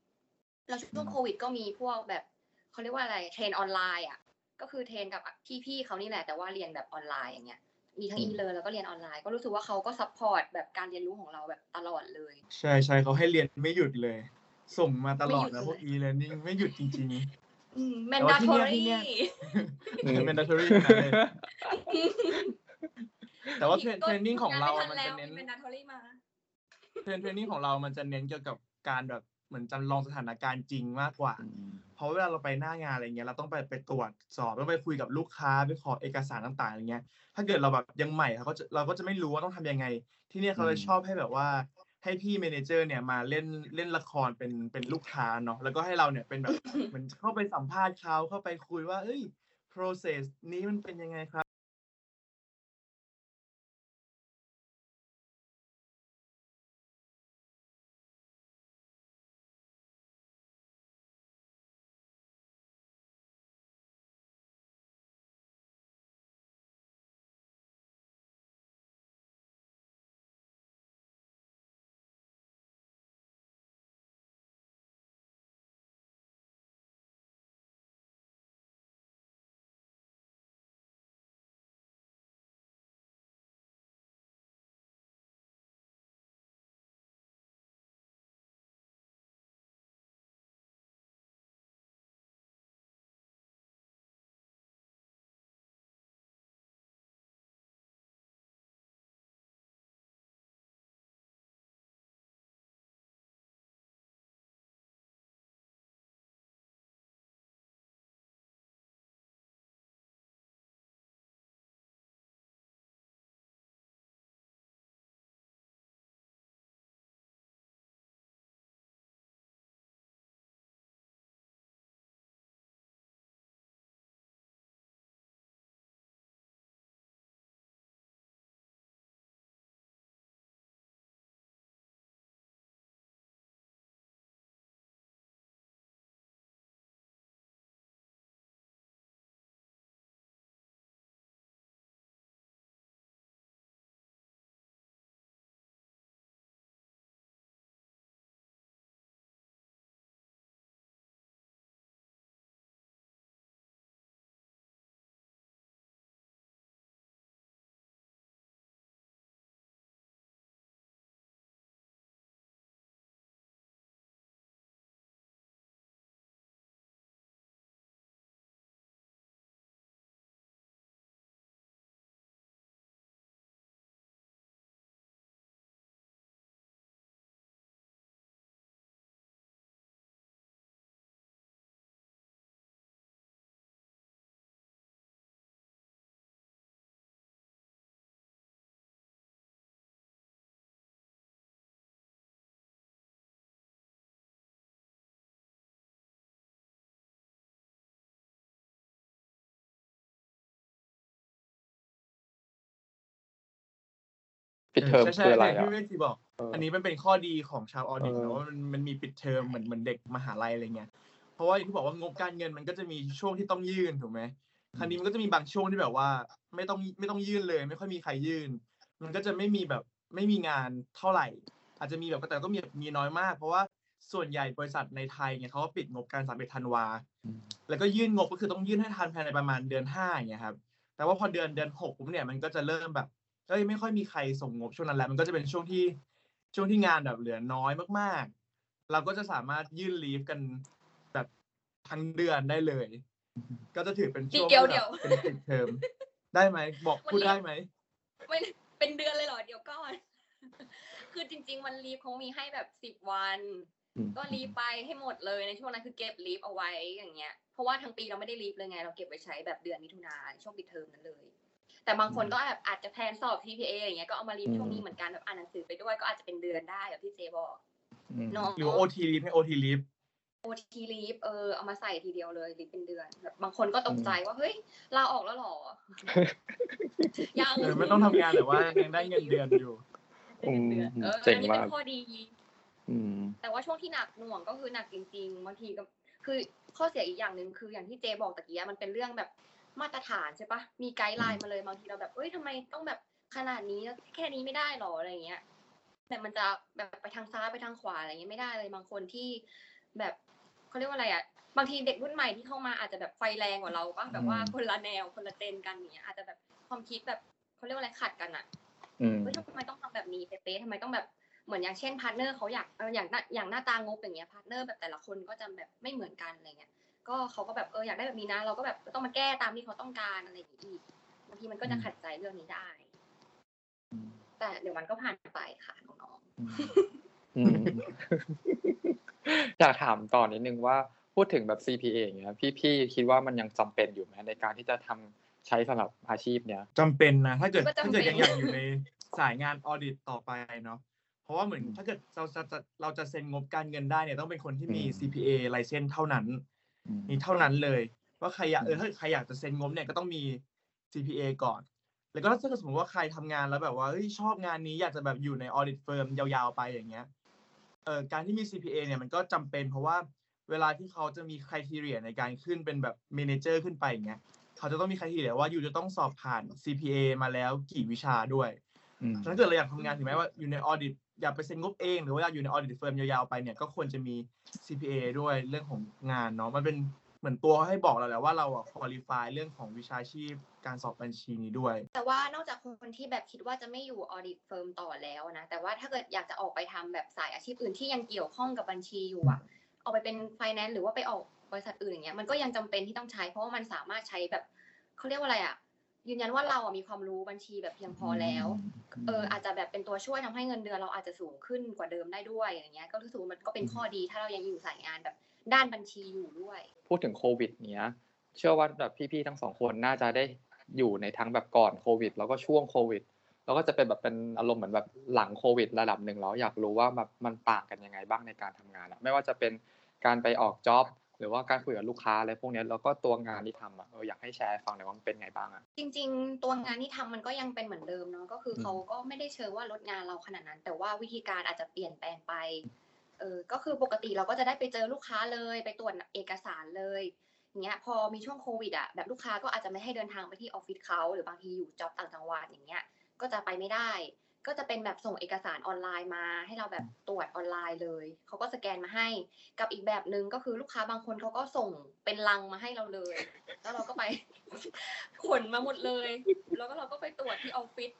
แล้วช่วงอืมโควิดก็มีพวกแบบเขาเรียกว่าอะไร train ออนไลน์อะก็คือ train กับพี่ๆเขานี่แหละแต่ว่าเรียนแบบออนไลน์อย่างเงี้ยมีทั้งอือีมเลิแล้วก็เรียนออนไลน์ก็รู้สึกว่าเขาก็ support แบบการเรียนรู้ของเราแบบตลอดเลย ใช่ใช่เขาให้เรียนไม่หยุดเลย ส่งมาตลอดไม่หยุนะดพวกเลย e-learning ไม่หยุดจริงอืมแต่ว่าที่ mandatory เนี่ยที่เนี่ยอืมๆ mandatory ทั้งนั้นเลยแต่ว่า train ก็ training ของเราอะไม่มันจะแล้วเน้น มี mandatory มา train training ของเรามันจะเน้นเกี่ยวกับการแบบเหมือนจำลองสถานการณ์จริงมากกว่าอืมเพราะเวลาเราไปหน้างานอะไรเงี้ยเราต้องไปไปตรวจสอบต้องไปคุยกับลูกค้าไปขอเอกสารต่างๆอะไรเงี้ย ถ้าเกิดเราแบบยังใหม่เขาก็จะเราก็จะไม่รู้ว่าต้องทำยังไง ที่เนี่ยเขาเลยอืมชอบให้แบบว่าให้พี่ manager เนี่ยมาเล่นเล่นละครเป็นเป็นลูกค้าเนาะแล้วก็ให้เราเนี่ยเป็นแบบเหมือนเข้าไปสัมภาษณ์เขาเข้าไปคุยว่า เอ้ย process นี้มันเป็นยังไงครับ ปิดเทอมใช่คืออะไรใช่อะที่เมจิบอกเอออันนี้มันเป็นข้อดีของชาว audit เออนะว่ามันมันมีปิดเทอมเหมือนเหมือนเด็กมหาลัยอะไรเงี้ยเพราะว่าอย่างที่บอกว่างบการเงินมันก็จะมีช่วงที่ต้องยื่นถูกไหมคราวนี้มันก็จะมีบางช่วงที่แบบว่า ไม่ต้องไม่ต้องยื่นเลย ไม่ค่อยมีใครยื่น มันก็จะไม่มีแบบไม่มีงานเท่าไหร่ อาจจะมีแบบแต่ก็มีมีน้อยมาก เพราะว่าส่วนใหญ่บริษัทในไทยเนี่ยเขาก็ปิดงบการสามเอ็ดธันวาอืมแล้วก็ยื่นงบก็คือต้องยื่นให้ทันภายในประมาณเดือนห้าอย่างเงี้ยครับ แต่ว่าพอเดือนเดือนหกปุ๊บเนี่ยมันก็จะเริ่มแบบ เอ้ยไม่ค่อยมีใครส่งงบช่วงนั้นแล้ว มันก็จะเป็นช่วงที่ช่วงที่งานแบบเหลือน้อยมากๆ เราก็จะสามารถยื่นลีฟกันแบบทั้งเดือนได้เลย ก็จะถือเป็นช่วงเดี๋ยวที่แบบเดี๋ยวเป็นปิดเทอมได้ไหมบอกพูดได้ไหมไม่เป็นเดือนเลยเหรอเดี๋ยวก่อน คือจริงๆมันลีฟเขามีให้แบบสิบวันอืมก็ลีฟไปให้หมดเลยในช่วงนั้นคือเก็บลีฟเอาไว้อย่างเงี้ยเพราะว่าทั้งปีเราไม่ได้ leave เลยไง เราเก็บไว้ใช้แบบเดือนมิถุนาช่วงปิดเทอมนั้นเลย แต่บางคนก็แบบอาจจะแพลนสอบ TPA อย่างเงี้ยก็เอามาลีฟอืมช่วงนี้เหมือนกันแบบอ่านหนังสือไปด้วยก็อาจจะเป็นเดือนได้แบบที่เจบอกอืมเนาะหรือ OT leave ให้ OT leave OT leave เออเอามาใส่ทีเดียวเลย leave เป็นเดือนแบบบางคนก็ตกใจว่าเฮ้ยลาออกแล้วเหรอยังเออไม่ต้องทำงานแต่ว่ายังได้เงินเดือนอยู่ได้เงินเดือนอืมเออเจ๋งอันนี้มากเป็นข้อดีอืมแต่ว่าช่วงที่หนักหน่วงก็คือหนักจริงๆบางทีก็คือข้อเสียอีกอย่างหนึ่งคืออย่างที่เจบอกตะกี้อะมันเป็นเรื่องแบบ มาตรฐานใช่ปะมีไกด์ไลน์มาเลยบางทีเราแบบเอ้ยทำไมต้องแบบขนาดนี้แค่นี้ไม่ได้หรออะไรเงี้ยแต่มันจะแบบไปทางซ้ายไปทางขวาอะไรเงี้ยไม่ได้เลยบางคนที่แบบเขาเรียกว่าอะไรอะบางทีเด็กรุ่นใหม่ที่เข้ามาอาจจะแบบไฟแรงกว่าเราปะแบบว่าอืมคนละแนวคนละเจนกันอย่างเงี้ยอาจจะแบบความคิดแบบเขาเขาเรียกว่าอะไรขัดกันอะอืมเฮ้ยทำไมต้องทำแบบนี้เป๊ะๆทำไมต้องแบบเหมือนอย่างเช่น partner เขาอยากเอออย่างหน้าอย่างหน้าตางบอย่างเงี้ย partner แบบแต่ละคนก็จะแบบไม่เหมือนกันอะไรเงี้ย ก็เขาก็แบบเอออยากได้แบบนี้นะ เราก็แบบต้องมาแก้ตามที่เขาต้องการอะไรอย่างงี้อีกบางทีมันก็จะขัดใจเรื่องนี้ได้ แต่เดี๋ยวมันก็ผ่านไปค่ะน้องอืมอยากถามต่อนิดนึงว่าพูดถึงแบบ CPA อย่างเงี้ยพี่พี่คิดว่ามันยังจำเป็นอยู่ไหมในการที่จะทำใช้สำหรับอาชีพเนี้ยจำเป็นนะถ้าเกิดถ้าเกิดยังอยากอยู่ในสายงาน audit ต่อไปเนาะเพราะว่าเหมือนอืมถ้าเกิดเราจะจะเราจะเซ็นงบการเงินได้เนี่ยต้องเป็นคนที่มีอืม CPA license เท่านั้น อืมมีเท่านั้นเลย ว่าใครอยากเอออืมถ้าใครอยากจะเซ็นงบเนี่ยก็ต้องมี CPA ก่อน แล้วก็ถ้าเกิดสมมติว่าใครทำงานแล้วแบบว่าเฮ้ยชอบงานนี้อยากจะแบบอยู่ใน audit firm ยาวๆไปอย่างเงี้ยเออการที่มี CPA เนี่ยมันก็จำเป็นเพราะว่าเวลาที่เขาจะมี criteria ในการขึ้นเป็นแบบ manager ขึ้นไปอย่างเงี้ยเขาจะต้องมี criteria ว่า you จะต้องสอบผ่าน CPA มาแล้วกี่วิชาด้วยอืมถ้าเกิดเราอยากทำงานถึงแม้ว่าอยู่ใน audit อยากไปเซ็นงบเองหรือว่าอยากอยู่ใน audit firm ยาวๆไปเนี่ยก็ควรจะมี CPA ด้วยเรื่องของงานเนาะมันเป็นเหมือนตัวให้บอกเราแหละว่าเราอะ qualify เรื่องของวิชาชีพการสอบบัญชีนี้ด้วย แต่ว่านอกจากคนที่แบบคิดว่าจะไม่อยู่ audit firm ต่อแล้วนะแต่ว่าถ้าเกิดอยากจะออกไปทำแบบสายอาชีพอื่นที่ยังเกี่ยวข้องกับบัญชีอยู่อะออกไปเป็นไฟแนนซ์หรือว่าไปออกบริษัทอื่นอย่างเงี้ยมันก็ยังจำเป็นที่ต้องใช้เพราะว่ามันสามารถใช้แบบเขาเรียกว่าอะไรอะ ยืนยันว่าเราอะมีความรู้บัญชีแบบเพียงพอแล้ว เอออาจจะแบบเป็นตัวช่วยทำให้เงินเดือนเราอาจจะสูงขึ้นกว่าเดิมได้ด้วยอย่างเงี้ยก็รู้สึกว่ามันก็เป็นข้อดีถ้าเรายังอยู่สายงานแบบด้านบัญชีอยู่ด้วย พูดถึงโควิดเนี้ยเชื่อว่าแบบพี่ๆทั้งสองคนน่าจะได้อยู่ในทั้งแบบก่อนโควิด แล้วก็ช่วงโควิด แล้วก็จะเป็นแบบเป็นอารมณ์เหมือนแบบหลังโควิด ระดับหนึ่งแล้วอยากรู้ว่าแบบมันต่างกันยังไงบ้างในการทำงานอะไม่ว่าจะเป็นการไปออกจ็อบ หรือว่าการคุยกับลูกค้าอะไรพวกนี้แล้วก็ตัวงานที่ทำอะเอออยากให้แชร์ฟังหน่อยว่ามันเป็นไงบ้างอะจริง ๆ ตัวงานที่ทำมันก็ยังเป็นเหมือนเดิมเนาะก็คือเขาก็ไม่ได้เชิงว่าลดงานเราขนาดนั้น แต่ว่าวิธีการอาจจะเปลี่ยนแปลงไปเออก็คือปกติเราก็จะได้ไปเจอลูกค้าเลยไปตรวจเอกสารเลยอย่างเงี้ยพอมีช่วงโควิดอะแบบลูกค้าก็อาจจะไม่ให้เดินทางไปที่ออฟฟิศเขาหรือบางทีอยู่จ็อบต่างจังหวัดอย่างเงี้ยก็จะไปไม่ได้ ก็จะเป็นแบบส่งเอกสารออนไลน์มา ให้เราแบบตรวจออนไลน์เลยเขาก็สแกนมาให้ กับอีกแบบหนึ่งก็คือลูกค้าบางคนเขาก็ส่งเป็นลังมาให้เราเลย แล้วเราก็ไปขนมาหมดเลย แล้วก็เราก็ไปตรวจที่ออฟฟิศ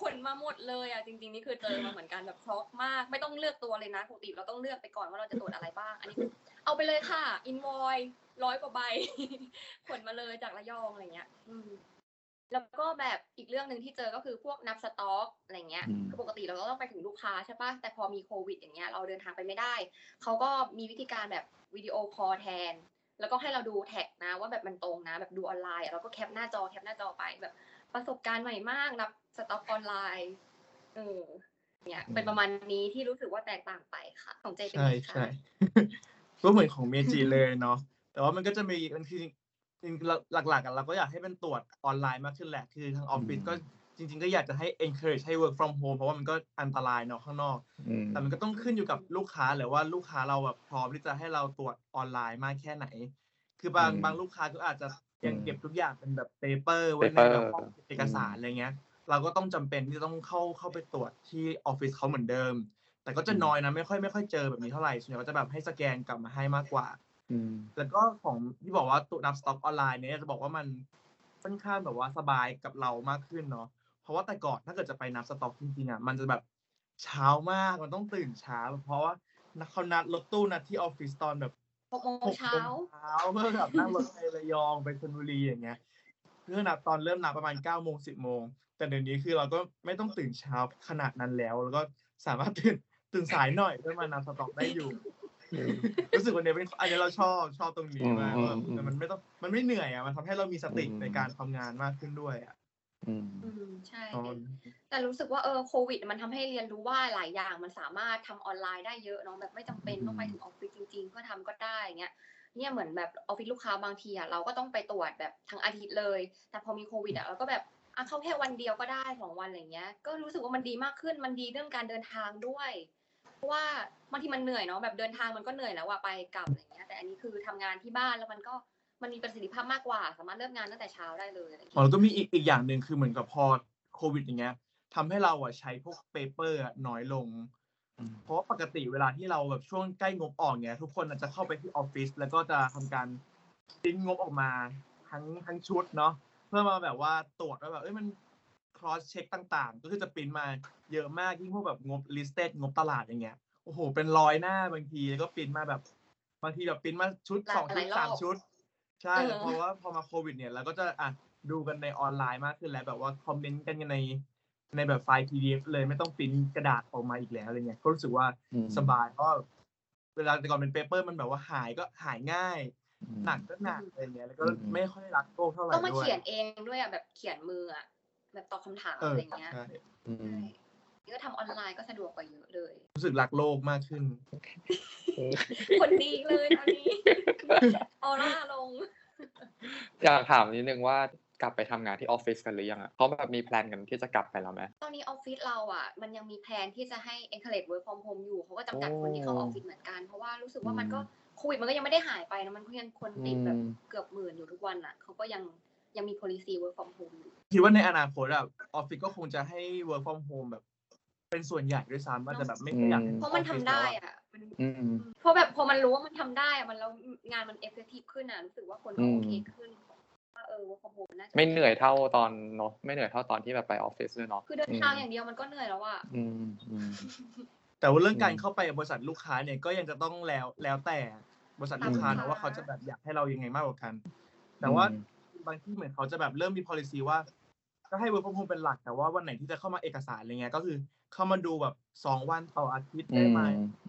ขนมาหมดเลยอะจริงๆนี่คือเจอมาเหมือนกันแบบช็อกมาก ไม่ต้องเลือกตัวเลยนะปกติเราต้องเลือกไปก่อนว่าเราจะตรวจอะไรบ้าง อันนี้เอาไปเลยค่ะอินวอยร้อยกว่าใบขนมาเลยจากระยองอะไรเงี้ย อื แล้วก็แบบอีกเรื่องหนึ่งที่เจอก็คือพวกนับสต็อกอะไรเงี้ยอืมคือปกติเราก็ต้องไปถึงลูกค้าใช่ปะแต่พอมีโควิด อย่างเงี้ยเราเดินทางไปไม่ได้ เขาก็มีวิธีการแบบ video call แทน แล้วก็ให้เราดู tag นะว่าแบบมันตรงนะ แบบดูออนไลน์อะเราก็ cap หน้าจอ cap หน้าจอไปแบบประสบการณ์ใหม่มากนับสต็อกออนไลน์เออเนี่ยเป็นประมาณนี้ที่รู้สึกว่าแตกต่างไปค่ะ ของเจเป็นใช่ไงคะใช่ก็เหมือนของเมจิเลยเนาะแต่ว่ามันก็จะมีมันคือ จริงๆหลักๆอะเราก็อยากให้มันตรวจออนไลน์มากขึ้นแหละ คือทางออฟฟิศอืมก็จริง ๆ ก็อยากจะให้ encourage ให้ work from home เพราะว่ามันก็อันตรายเนาะข้างนอกอืมแต่มันก็ต้องขึ้นอยู่กับลูกค้าแหละว่าลูกค้าเราแบบพร้อมที่จะให้เราตรวจออนไลน์มากแค่ไหน คือบางอืมบางลูกค้าก็อาจจะยังอืมเก็บทุกอย่างเป็นแบบ paper ไว้ใน paper แบบห้องเอกสารอืมอะไรเงี้ย เราก็ต้องจำเป็นที่จะต้องเข้าเข้าไปตรวจที่ออฟฟิศเขาเหมือนเดิม แต่ก็จะอืมน้อยนะไม่ค่อยไม่ค่อยเจอแบบนี้เท่าไหร่ส่วนใหญ่ก็จะแบบให้สแกนกลับมาให้มากกว่าอืม แล้วก็ของที่บอกว่าตัวนับสต็อกออนไลน์เนี่ยจะบอกว่ามันค่อนข้างแบบว่าสบายกับเรามากขึ้นเนาะเพราะว่าแต่ก่อนถ้าเกิดจะไปนับสต็อกจริงๆอะมันจะแบบเช้ามากมันต้องตื่นเช้า เพราะว่าเขานัดรถตู้นัดที่ออฟฟิศตอนแบบหกโมงเช้าเช้าเพื่อแบบนั่งรถไประยองไปชลบุรีอย่างเงี้ยเพื่อนับตอนเริ่มนับประมาณเก้าโมงสิบโมงแต่เดี๋ยวนี้คือเราก็ไม่ต้องตื่นเช้าขนาดนั้นแล้ว แล้วก็สามารถตื่นตื่นสายหน่อยเพื่อมานับสต็อกได้อยู่ รู้สึกวันนี้เป็นอันนี้เราชอบชอบตรงนี้มากอืมว่าอืมแต่มันไม่ต้องมันไม่เหนื่อยอะมันทำให้เรามีสติอืมในการทำงานมากขึ้นด้วยอะอืมอืมใช่ตอนแต่รู้สึกว่าเออโควิด มันทำให้เรียนรู้ว่าหลายอย่างมันสามารถทำออนไลน์ได้เยอะเนาะแบบไม่จำเป็นต้องไปถึงออฟฟิศจริงๆเพื่อทำก็ได้เงี้ยเนี่ยเหมือนแบบออฟฟิศลูกค้าบางทีอะเราก็ต้องไปตรวจแบบทั้งอาทิตย์เลย แต่พอมีโควิดอะเราก็แบบอะเข้าแค่วันเดียวก็ได้สองวันอะไรเงี้ย ก็รู้สึกว่ามันดีมากขึ้นมันดีเรื่องการเดินทางด้วย เพราะว่าบางทีมันเหนื่อยเนาะแบบเดินทางมันก็เหนื่อยแล้วอะไปกลับอะไรเงี้ย แต่อันนี้คือทำงานที่บ้านแล้วมันก็มันมีประสิทธิภาพมากกว่า สามารถเริ่มงานตั้งแต่เช้าได้เลยอ๋อแล้วก็มีอีกอีกอย่างหนึ่งคือเหมือนกับพอโควิดอย่างเงี้ยทำให้เราอะใช้พวก paper น้อยลง เพราะปกติเวลาที่เราแบบช่วงใกล้งบออกเนี่ยทุกคนอาจจะเข้าไปที่ออฟฟิศแล้วก็จะทำการปริ้นงบออกมาทั้งทั้งชุดเนาะเพื่อมาแบบว่าตรวจว่าแบบเอ้ยมัน cross check ต่างๆ ก็คือจะปริ้นมาเยอะมากยิ่งพวกแบบงบ listed งบตลาดอย่างเงี้ยโอ้โห เป็นร้อยหน้าบางทีแล้วก็ปริ้นมาแบบ บางทีแบบปริ้นมาชุดหลายสองชุดหลายรอบสามชุด ใช่เออเพราะว่าพอมาโควิด เนี่ยเราก็จะอะดูกันในออนไลน์มากขึ้นแล้วแบบว่าคอมเมนต์กันในในแบบไฟล์ PDF เลยไม่ต้องปริ้นกระดาษออกมาอีกแล้วอะไรเงี้ยก็รู้สึกว่าอืมสบายเพราะเวลาแต่ก่อนเป็น paper มันแบบว่าหายก็หายง่าย หนักก็หนักอะไรเงี้ยแล้วก็อืมไม่ค่อยรักโลกเท่าไหร่ต้องมาด้วยเขียนเองด้วยอะแบบเขียนมืออะ แบบตอบคำถามเอออะไรเงี้ยใช่อืมใช่นี่ก็ทำออนไลน์ก็สะดวกกว่าเยอะเลย รู้สึกรักโลกมากขึ้น คนดีเลยตอนนี้ออร่าลง อยากถามนิดนึงว่ากลับไปทำงานที่ออฟฟิศกันหรือยังอะเขาแบบมี plan กันที่จะกลับไปแล้วไหมตอนนี้ออฟฟิศเราอะ มันยังมี plan ที่จะให้ encourage work from home อยู่เขาก็จำกัดคนที่เข้าออฟฟิศเหมือนกันเพราะว่ารู้สึกว่ามันก็อืมโควิดมันก็ยังไม่ได้หายไปนะมันก็ยังคนติดแบบอืมเกือบหมื่นอยู่ทุกวันอะเขาก็ยัง ยังมี policy work from home อยู่คิดว่าในอนาคตอะออฟฟิศก็คงจะให้ work from home แบบ เป็นส่วนใหญ่ด้วยซ้ำว่าจะแบบไม่ค่อยอยากให้เพราะมันทำได้อะมันอืมเพราะแบบพอมันรู้ว่ามันทำได้อะมันแล้วงานมัน effective ขึ้นอะรู้สึกว่าคนก็อืมโอเคขึ้นว่าเออ work from home น่าจะไม่เหนื่อยเท่าตอนเนาะไม่เหนื่อยเท่าตอนที่แบบไปออฟฟิศเลยเนาะคือเดินทางอย่างเดียวมันก็เหนื่อยแล้วอะอืมอืมแต่ว่าเรื่องการอืมเข้าไปบริษัทลูกค้าเนี่ยก็ยังจะต้องแล้วแล้วแต่บริษัทลูกค้าอืมเนอะว่าเขาจะแบบอยากให้เรายังไงมากกว่ากัน แต่ว่า บางที่เหมือนเขาจะแบบเริ่มมี policy ว่าก็ให้ work from home เป็นหลักแต่ว่าวันไหนที่จะเข้ามาเอกสารอะไรเงี้ยก็คือเข้ามาดูแบบสองวันต่ออาทิตย์อืได้มไหม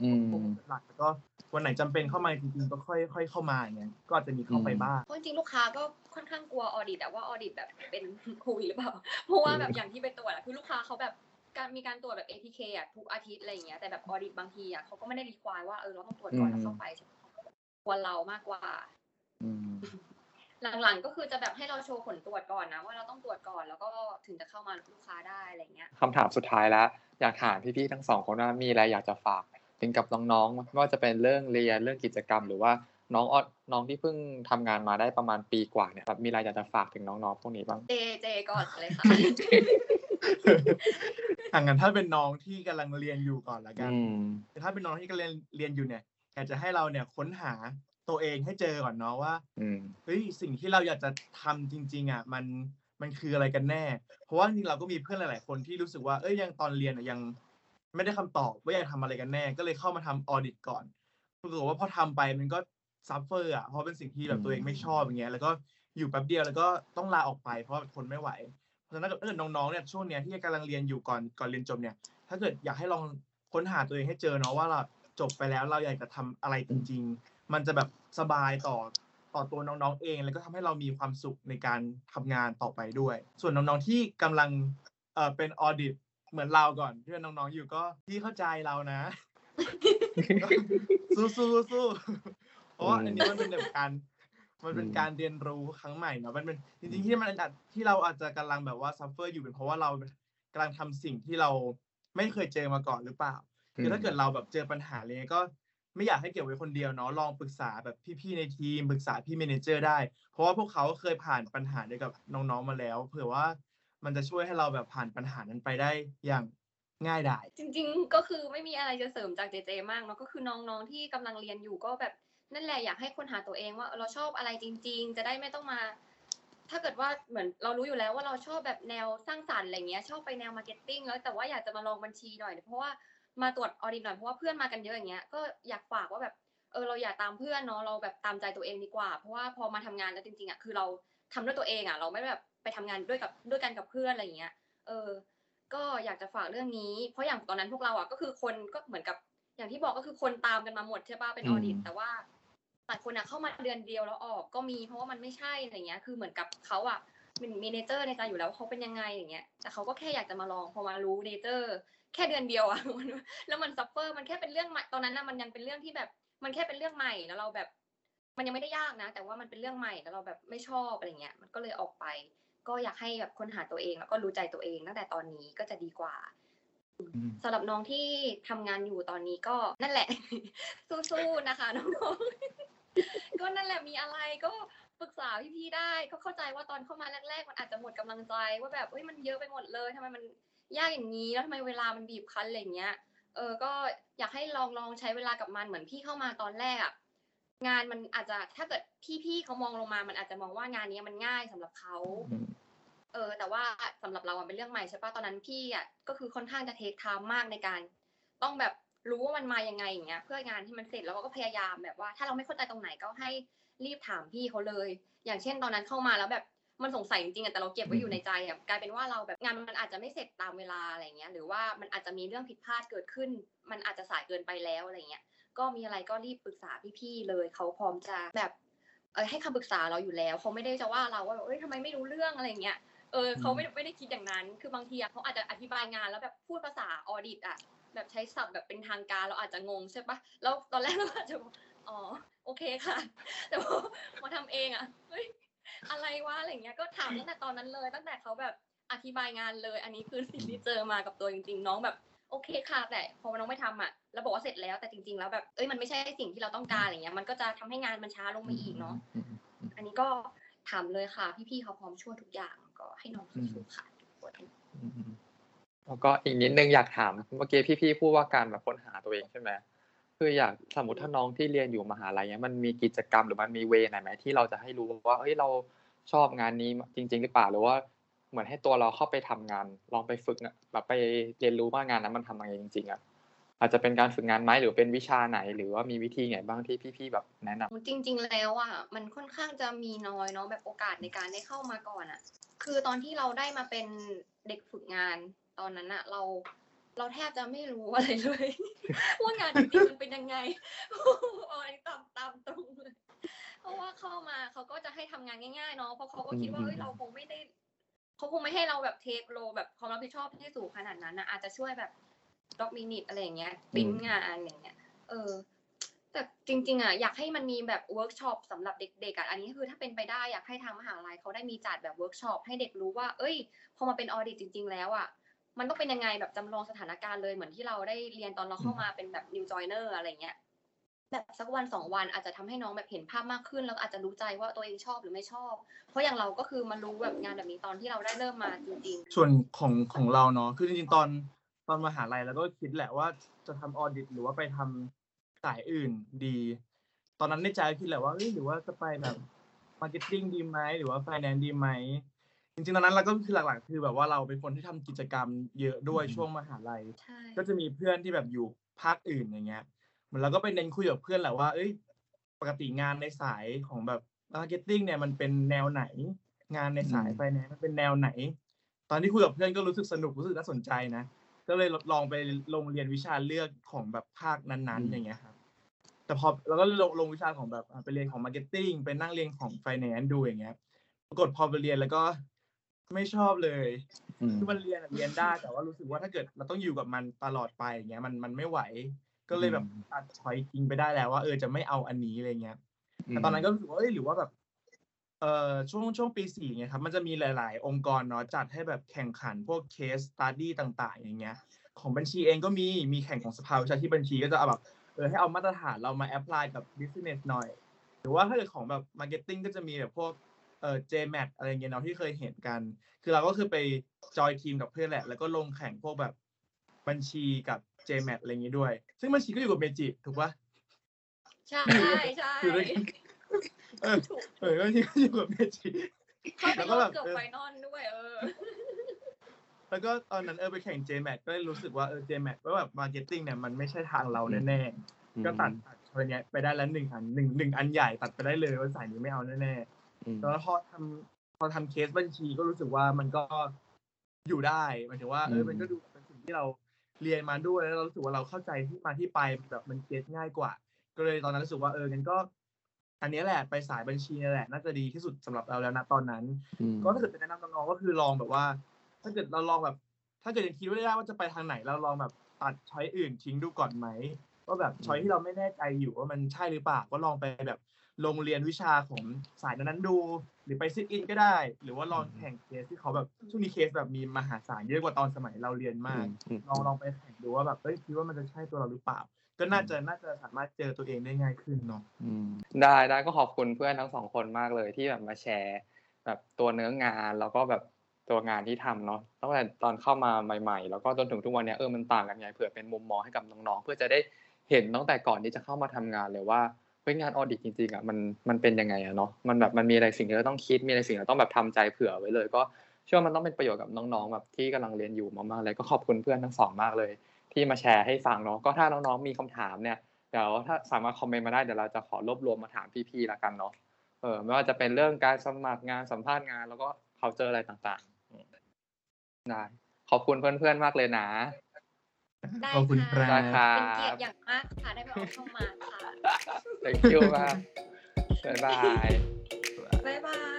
อืมเป็นหลักแล้วก็วันไหนจำเป็นเข้ามาจริงๆก็ค่อยค่อยเข้ามาอย่างเงี้ยก็อาจจะมีเข้าไปอืมบ้างเพราะจริงๆลูกค้าก็ค่อนข้างกลัวออดิตอะว่าออดิตแบบเป็นโควิดหรือเปล่าเพราะว่าแบบอย่างที่ไปตรวจอะคือลูกค้าเขาแบบการมีการตรวจแบบ ATK อะทุกอาทิตย์อะไรอย่างเงี้ยแต่แบบออดิตบางทีอะเขาก็ไม่ได้รีควายว่าเออเราต้องตรวจก่อนแล้วเข้าไปใช่ไหมกลัวเรามากกว่าอืม หลังๆ ก็คือจะแบบให้เราโชว์ผลตรวจก่อนนะ ว่าเราต้องตรวจก่อนแล้วก็ถึงจะเข้ามาลูกค้าได้อะไรเงี้ยคำถามสุดท้ายแล้วอยากถามพี่ๆทั้งสองคนว่ามีอะไรอยากจะฝากถึงกับน้องๆไม่ว่าจะเป็นเรื่องเรียนเรื่องกิจกรรม หรือว่าน้องออดน้องที่เพิ่งทำงานมาได้ประมาณปีกว่าเนี่ยครับมีอะไรอยากจะฝากถึงน้องๆพวกนี้บ้างเจเจก่อนเลยค่ะห่างกันถ้าเป็นน้องที่กำลังเรียนอยู่ก่อนละกันอืมแต่ถ้าเป็นน้องที่กำลังเรียนอยู่เนี่ยอยากจะให้เราเนี่ยค้นหา ตัวเองให้เจอก่อนเนาะว่าอืมเฮ้ยสิ่งที่เราอยากจะทำจริง ๆอะมันมันคืออะไรกันแน่ เพราะว่าจริงๆเราก็มีเพื่อนหลาย ๆ คนที่รู้สึกว่าเอ้ยยังตอนเรียนอะยัง ไม่ได้คำตอบว่าอยากทำอะไรกันแน่ ก็เลยเข้ามาทำ audit ก่อนปรากฏว่าพอทำไปมันก็ suffer อะเพราะเป็นสิ่งที่แบบตัวเองไม่ชอบอย่างเงี้ยแล้วก็อยู่แป๊บเดียวแล้วก็ต้องลาออกไปเพราะว่าทนไม่ไหวเพราะฉะนั้นถ้าเกิดน้องๆเนี่ยช่วงเนี้ยที่กำลังเรียนอยู่ก่อนก่อนเรียนจบเนี่ย ถ้าเกิดอยากให้ลองค้นหาตัวเองให้เจอเนาะว่าเราจบไปแล้วเราอยากจะทำอะไรจริง ๆ มันจะแบบสบายต่อต่อตัวน้องๆเอง แล้วก็ทำให้เรามีความสุขในการทำงานต่อไปด้วย ส่วนน้องๆที่กำลังเอ่อเป็น audit เหมือนเราก่อนที่เป็นน้องๆอยู่ก็ที่เข้าใจเรานะ สู้สู้สู้เพราะว่าอันนี้มันเป็นแบบการมันเป็นการเรียนรู้ครั้งใหม่เนาะมันเป็นจริงๆที่มันอาจที่เราอาจจะกำลังแบบว่า suffer อยู่เป็นเพราะว่าเรากำลังทำสิ่งที่เราไม่เคยเจอมาก่อนหรือเปล่าคือถ้าเกิดเราแบบเจอปัญหาอะไรเงี้ยก็ ไม่อยากให้เก็บไว้คนเดียวเนาะลองปรึกษาแบบพี่ๆในทีมปรึกษาพี่เมนเจอร์ได้ เพราะว่าพวกเขาเคยผ่านปัญหาเดียวกับน้องๆมาแล้ว เผื่อว่ามันจะช่วยให้เราแบบผ่านปัญหานั้นไปได้อย่างง่ายดายจริง ๆ ก็คือไม่มีอะไรจะเสริมจากเจเจมากเนาะก็คือน้องๆที่กำลังเรียนอยู่ก็แบบนั่นแหละอยากให้คนหาตัวเองว่าเออเราชอบอะไรจริง ๆ จะได้ไม่ต้องมา ถ้าเกิดว่าเหมือนเรารู้อยู่แล้วว่าเราชอบแบบแนวสร้างสรรค์อะไรเงี้ยชอบไปแนว marketing แล้วแต่ว่าอยากจะมาลองบัญชีหน่อยเพราะว่า มาตรวจ audit หน่อยเพราะว่าเพื่อนมากันเยอะอย่างเงี้ยก็อยากฝากว่าแบบเออเราอย่าตามเพื่อนเนาะเราแบบตามใจตัวเองดีกว่า เพราะว่าพอมาทำงานแล้วจริงๆอะคือเราทำด้วยตัวเองอะเราไม่แบบไปทำงานด้วยกับด้วยกันกับเพื่อนอะไรอย่างเงี้ยเออ ก็อยากจะฝากเรื่องนี้ เพราะอย่างตอนนั้นพวกเราอะก็คือคนก็เหมือนกับอย่างที่บอกก็คือคนตามกันมาหมดใช่ป่ะเป็น audit อืมแต่ว่าหลายคนอะเข้ามาเดือนเดียวแล้วออกก็มีเพราะว่ามันไม่ใช่อะไรเงี้ย คือเหมือนกับเขาอะ เป็น major ในใจอยู่แล้วว่าเขาเป็นยังไงอย่างเงี้ยแต่เขาก็แค่อยากจะมาลองพอมารู้ nature แค่เดือนเดียวอะมันแล้วมัน suffer มันแค่เป็นเรื่องใหม่ตอนนั้นน่ะมันยังเป็นเรื่องที่แบบมันแค่เป็นเรื่องใหม่แล้วเราแบบ มันยังไม่ได้ยากนะ แต่ว่ามันเป็นเรื่องใหม่แล้วเราแบบไม่ชอบอะไรเงี้ยมันก็เลยออกไป ก็อยากให้แบบค้นหาตัวเองแล้วก็รู้ใจตัวเองตั้งแต่ตอนนี้ก็จะดีกว่าอืมสำหรับน้องที่ทำงานอยู่ตอนนี้ก็นั่นแหละ สู้ๆนะคะน้องๆก็นั่นแหละมีอะไรก็ ปรึกษาพี่ๆได้ก็เข้าใจว่าตอนเข้ามาแรก ๆ มันอาจจะหมดกำลังใจ ว่าแบบเฮ้ยมันเยอะไปหมดเลยทำไมมันยากอย่างนี้แล้วทำไมเวลามันบีบคั้นอะไรอย่างเงี้ยเออก็อยากให้ลองลองใช้เวลากับมันเหมือนพี่เข้ามาตอนแรกอะงานมันอาจจะถ้าเกิดพี่ๆเขามองลงมา มันอาจจะมองว่างานนี้มันง่ายสำหรับเขาอืมเออ แต่ว่าสำหรับเราอะเป็นเรื่องใหม่ใช่ปะตอนนั้นพี่อะก็คือค่อนข้างจะเทคไทม์มากในการ ต้องแบบรู้ว่ามันมายังไงอย่างเงี้ย เพื่องานที่มันเสร็จแล้วก็พยายามแบบว่า ถ้าเราไม่เข้าใจตรงไหนก็ให้ รีบถามพี่เขาเลย อย่างเช่นตอนนั้นเข้ามาแล้วแบบมันสงสัยจริงๆอะแต่เราเก็บไว้อยู่ในใจอะกลายเป็นว่าเราแบบงานมันอาจจะไม่เสร็จตามเวลาอะไรเงี้ยหรือว่ามันอาจจะมีเรื่องผิดพลาดเกิดขึ้น มันอาจจะสายเกินไปแล้วอะไรเงี้ยก็มีอะไรก็รีบปรึกษาพี่ๆเลยเขาพร้อมจะแบบเออให้คำปรึกษาเราอยู่แล้วเขาไม่ได้จะว่าเราว่าแบบเอ้ยทำไมไม่รู้เรื่องอะไรเงี้ยเออเขาไม่ไม่ได้คิดอย่างนั้น คือบางทีอะเขาอาจจะอธิบายงานแล้วแบบพูดภาษาออดิตอะแบบใช้ศัพท์แบบเป็นทางการเราอาจจะงงใช่ปะแล้วตอนแรกเราอาจจะบ อกอ๋อโอเคค่ะ แต่พอมาทำเองอะเฮ้ยอะไรวะอะไรเงี้ยก็ถามตั้งแต่ตอนนั้นเลย ตั้งแต่เขาแบบอธิบายงานเลย อันนี้คือสิ่งที่เจอมากับตัวจริง ๆ น้องแบบโอเคค่ะแต่พอน้องไม่ทำอะแล้วบอกว่าเสร็จแล้วแต่จริง ๆ แล้วแบบเอ้ยมันไม่ใช่สิ่งที่เราต้องการอะไรเงี้ยมันก็จะทำให้งานมันช้าลงไปอีกเนาะอันนี้ก็ถามเลยค่ะ พี่ๆเขาพร้อมช่วยทุกอย่างก็ให้น้องสู้ๆค่ะอืมแล้วก็อีกนิดนึงอยากถามเมื่อกี้พี่ๆพูดว่าการแบบค้นหาตัวเองใช่ไหม คืออยากสมมติถ้าน้องที่เรียนอยู่มหาลัยเนี้ยมันมีกิจกรรมหรือมันมีเวไหนไหมที่เราจะให้รู้ว่าเฮ้ยเราชอบงานนี้จริง ๆ หรือเปล่าหรือว่าเหมือนให้ตัวเราเข้าไปทำงาน ลองไปฝึกอะแบบไปเรียนรู้ว่างานนั้นมันทำยังไงจริงๆอะอาจจะเป็นการฝึกงานไหมหรือเป็นวิชาไหน หรือว่ามีวิธีไหนบ้างที่พี่ๆแบบแนะนำจริง ๆ แล้วอะมันค่อนข้างจะมีน้อยเนาะแบบโอกาสในการได้เข้ามาก่อนอะ คือตอนที่เราได้มาเป็นเด็กฝึกงานตอนนั้นอะ เรา เราแทบจะไม่รู้อะไรเลย ว่างานจริงๆมันเป็นยังไงเอาอันนี้ตามตามตรงเลยเพราะว่าเข้ามาเขาก็จะให้ทำงานง่ายๆเนาะเพราะเขาก็คิดว่าอืมเฮ้ยเราคงไม่ได้เขาคงไม่ให้เราแบบเทคโลแบบความรับผิดชอบที่สูงขนาดนั้นนะอาจจะช่วยแบบด็อกมินิอะไรอย่างเงี้ยปริ้นงานอย่างเงี้ย เออ แต่จริง ๆอะอยากให้มันมีแบบเวิร์กช็อปสำหรับเด็กๆอะอันนี้คือถ้าเป็นไปได้อยากให้ทางมหาลัยเขาได้มีจัดแบบเวิร์กช็อปให้เด็กรู้ว่า เอ้ยพอมาเป็น audit จริง ๆ แล้วอะ มันต้องเป็นยังไงแบบจำลองสถานการณ์เลยเหมือนที่เราได้เรียนตอนเราเข้ามาเป็นแบบ new joiner อะไรเงี้ยแบบสักวันสองวันอาจจะทำให้น้องแบบเห็นภาพมากขึ้น แล้วก็อาจจะรู้ใจว่าตัวเองชอบหรือไม่ชอบ เพราะอย่างเราก็คือมารู้แบบงานแบบนี้ตอนที่เราได้เริ่มมาจริงส่วนของของเราเนาะคือจริงๆตอนตอนมหาลัยแล้วก็คิดแหละว่าจะทำ audit หรือว่าไปทำสายอื่นดี ตอนนั้นในใจคิดแหละว่าเอ้ยหรือว่าจะไปแบบ marketing ดีไหมหรือว่าไฟแนนซ์ดีไหม จริงๆตอนนั้นเราก็คือหลักๆ คือแบบว่าเราเป็นคนที่ทำกิจกรรมเยอะด้วยอืมช่วงมหาลัยๆใช่ก็จะมีเพื่อนที่แบบอยู่ภาคอื่นอย่างเงี้ยเหมือนเราก็ไปเน้นคุยกับเพื่อนแหละว่า เอ้ย ปกติงานในสายของแบบ marketing เนี่ยมันเป็นแนวไหน งานในสายอืมไฟแนนซ์มันเป็นแนวไหน ตอนที่คุยกับเพื่อนก็รู้สึกสนุกรู้สึกน่าสนใจนะก็เลยลองไปลงเรียนวิชาเลือกของแบบภาคนั้นๆอย่างเงี้ยครับแต่พอแล้วก็ลงลงวิชาของแบบอะไปเรียนของ marketing ไปนั่งเรียนของไฟแนนซ์ดูอย่างเงี้ยปรากฏพอไปเรียนแล้วก็ ไม่ชอบเลยอืมคือมันเรียนอะเรียนได้แต่ว่ารู้สึกว่าถ้าเกิดเราต้องอยู่กับมันตลอดไปอย่างเงี้ยมันมันไม่ไหว ก็เลยแบบอืมตัด choice ทิ้งไปได้แล้วว่าเออจะไม่เอาอันนี้อะไรเงี้ยแต่ตอนนั้นก็รู้สึกว่าเอ้ยหรือว่าแบบเอ่อช่วงช่วงปีสี่เนี่ยครับมันจะมีหลาย ๆ องค์กรเนาะจัดให้แบบแข่งขันพวก case study ต่าง ๆ อย่างเงี้ย ของบัญชีเองก็มีมีแข่งของสภาวิชาชีพบัญชีก็จะเอาแบบเออให้เอามาตรฐานเรามา apply กับ business หน่อย หรือว่าถ้าเกิดของแบบ marketing ก็จะมีแบบพวก เอ่อ JMAT อะไรเงี้ยเนาะที่เคยเห็นกัน คือเราก็คือไปจอยทีมกับเพื่อนแหละ แล้วก็ลงแข่งพวกแบบบัญชีกับ JMAT อะไรเงี้ยด้วย ซึ่งบัญชีก็อยู่กับเมจิถูกปะใช่ใช่คือด้วยกันเออถูกเออก็ที่ก็อยู่กับเมจิเขาเป็แล้นวก็รแบอบบเกือบเออไฟนอลด้วยเออแล้วก็ตอนนั้นเออไปแข่ง JMAT ก็เลยรู้สึกว่าเออ JMAT ว่าแบบ marketing เนี่ยมันไม่ใช่ทางเราแน่ๆก็ตัดตัดชอยเนี้ยไปได้แล้วหนึ่งอันหนึ่งหนึ่งอันใหญ่ตัดไปได้เลยว่าสายนี้ไม่เอาแน่ๆอืม แล้วพอทำพอทำเคสบัญชีก็รู้สึกว่ามันก็อยู่ได้หมายถึงว่าเอออืมมันก็ดูเป็นสิ่งที่เราเรียนมาด้วยแล้วเรารู้สึกว่าเราเข้าใจที่มาที่ไปแบบมัน get ง่ายกว่า ก็เลยตอนนั้นรู้สึกว่าเอองั้นก็ อันเนี้ยแหละไปสายบัญชีนี่แหละ น่าจะดีที่สุดสำหรับเราแล้วนะตอนนั้นอืมก็ถ้าเกิดจะแนะนำน้องๆก็คือลองแบบว่า ถ้าเกิดเราลองแบบ ถ้าเกิดยังคิดไม่ได้ว่าจะไปทางไหนเราลองแบบตัด choice อื่นทิ้งดูก่อนไหมว่าแบบ choice ที่เราไม่แน่ใจอยู่ว่ามันใช่หรือเปล่าก็ลองไปแบบ ลงเรียนวิชาของสายนั้นๆดู หรือไป sit in ก็ได้ หรือว่าลองแข่งเคสที่เขาแบบช่วงนี้เคสแบบมีมหาศาลเยอะกว่าตอนสมัยเราเรียนมากอืมลองลองไปแข่งดูว่าแบบเอ้ยคิดว่ามันจะใช่ตัวเราหรือเปล่า ก็น่าจะน่าจะสามารถเจอตัวเองได้ง่ายขึ้นเนาะอืมได้ได้ก็ขอบคุณเพื่อนทั้งสองคนมากเลยที่แบบมาแชร์ แบบตัวเนื้องานแล้วก็แบบตัวงานที่ทำเนาะตั้งแต่ตอนเข้ามาใหม่ ๆ แล้วก็จนถึงทุกวันเนี้ยเออมันต่างกันไงเผื่อเป็นมุมมองให้กับน้องๆเพื่อจะได้เห็นตั้งแต่ก่อนที่จะเข้ามาทำงานเลยว่า เฮ้ยงานออดิตจริงๆอะมันมันเป็นยังไงอะเนาะมันแบบมันมีอะไรสิ่งที่เราต้องคิดมีอะไรสิ่งที่เราต้องแบบทำใจเผื่อไว้เลย ก็เชื่อว่ามันต้องเป็นประโยชน์กับน้องๆแบบที่กำลังเรียนอยู่มากๆเลยก็ขอบคุณเพื่อนทั้งสองมากเลย ที่มาแชร์ให้ฟังเนาะก็ถ้าน้องๆมีคำถามเนี่ยเดี๋ยวถ้าสามารถคอมเมนต์มาได้เดี๋ยวเราจะขอรวบรวมมาถามพี่ๆละกันเนาะเออไม่ว่าจะเป็นเรื่องการสมัครงานสัมภาษณ์งาน แล้วก็ culture อะไรต่างๆได้ขอบคุณเพื่อนๆมากเลยนะ ได้ขอบคุณคค่ะรัได้บครับ เป็นเกียรติอย่างมากค่ะ ได้มาออกช่องมาค่ะ thank you มากบ๊ายบาย บ๊ายบาย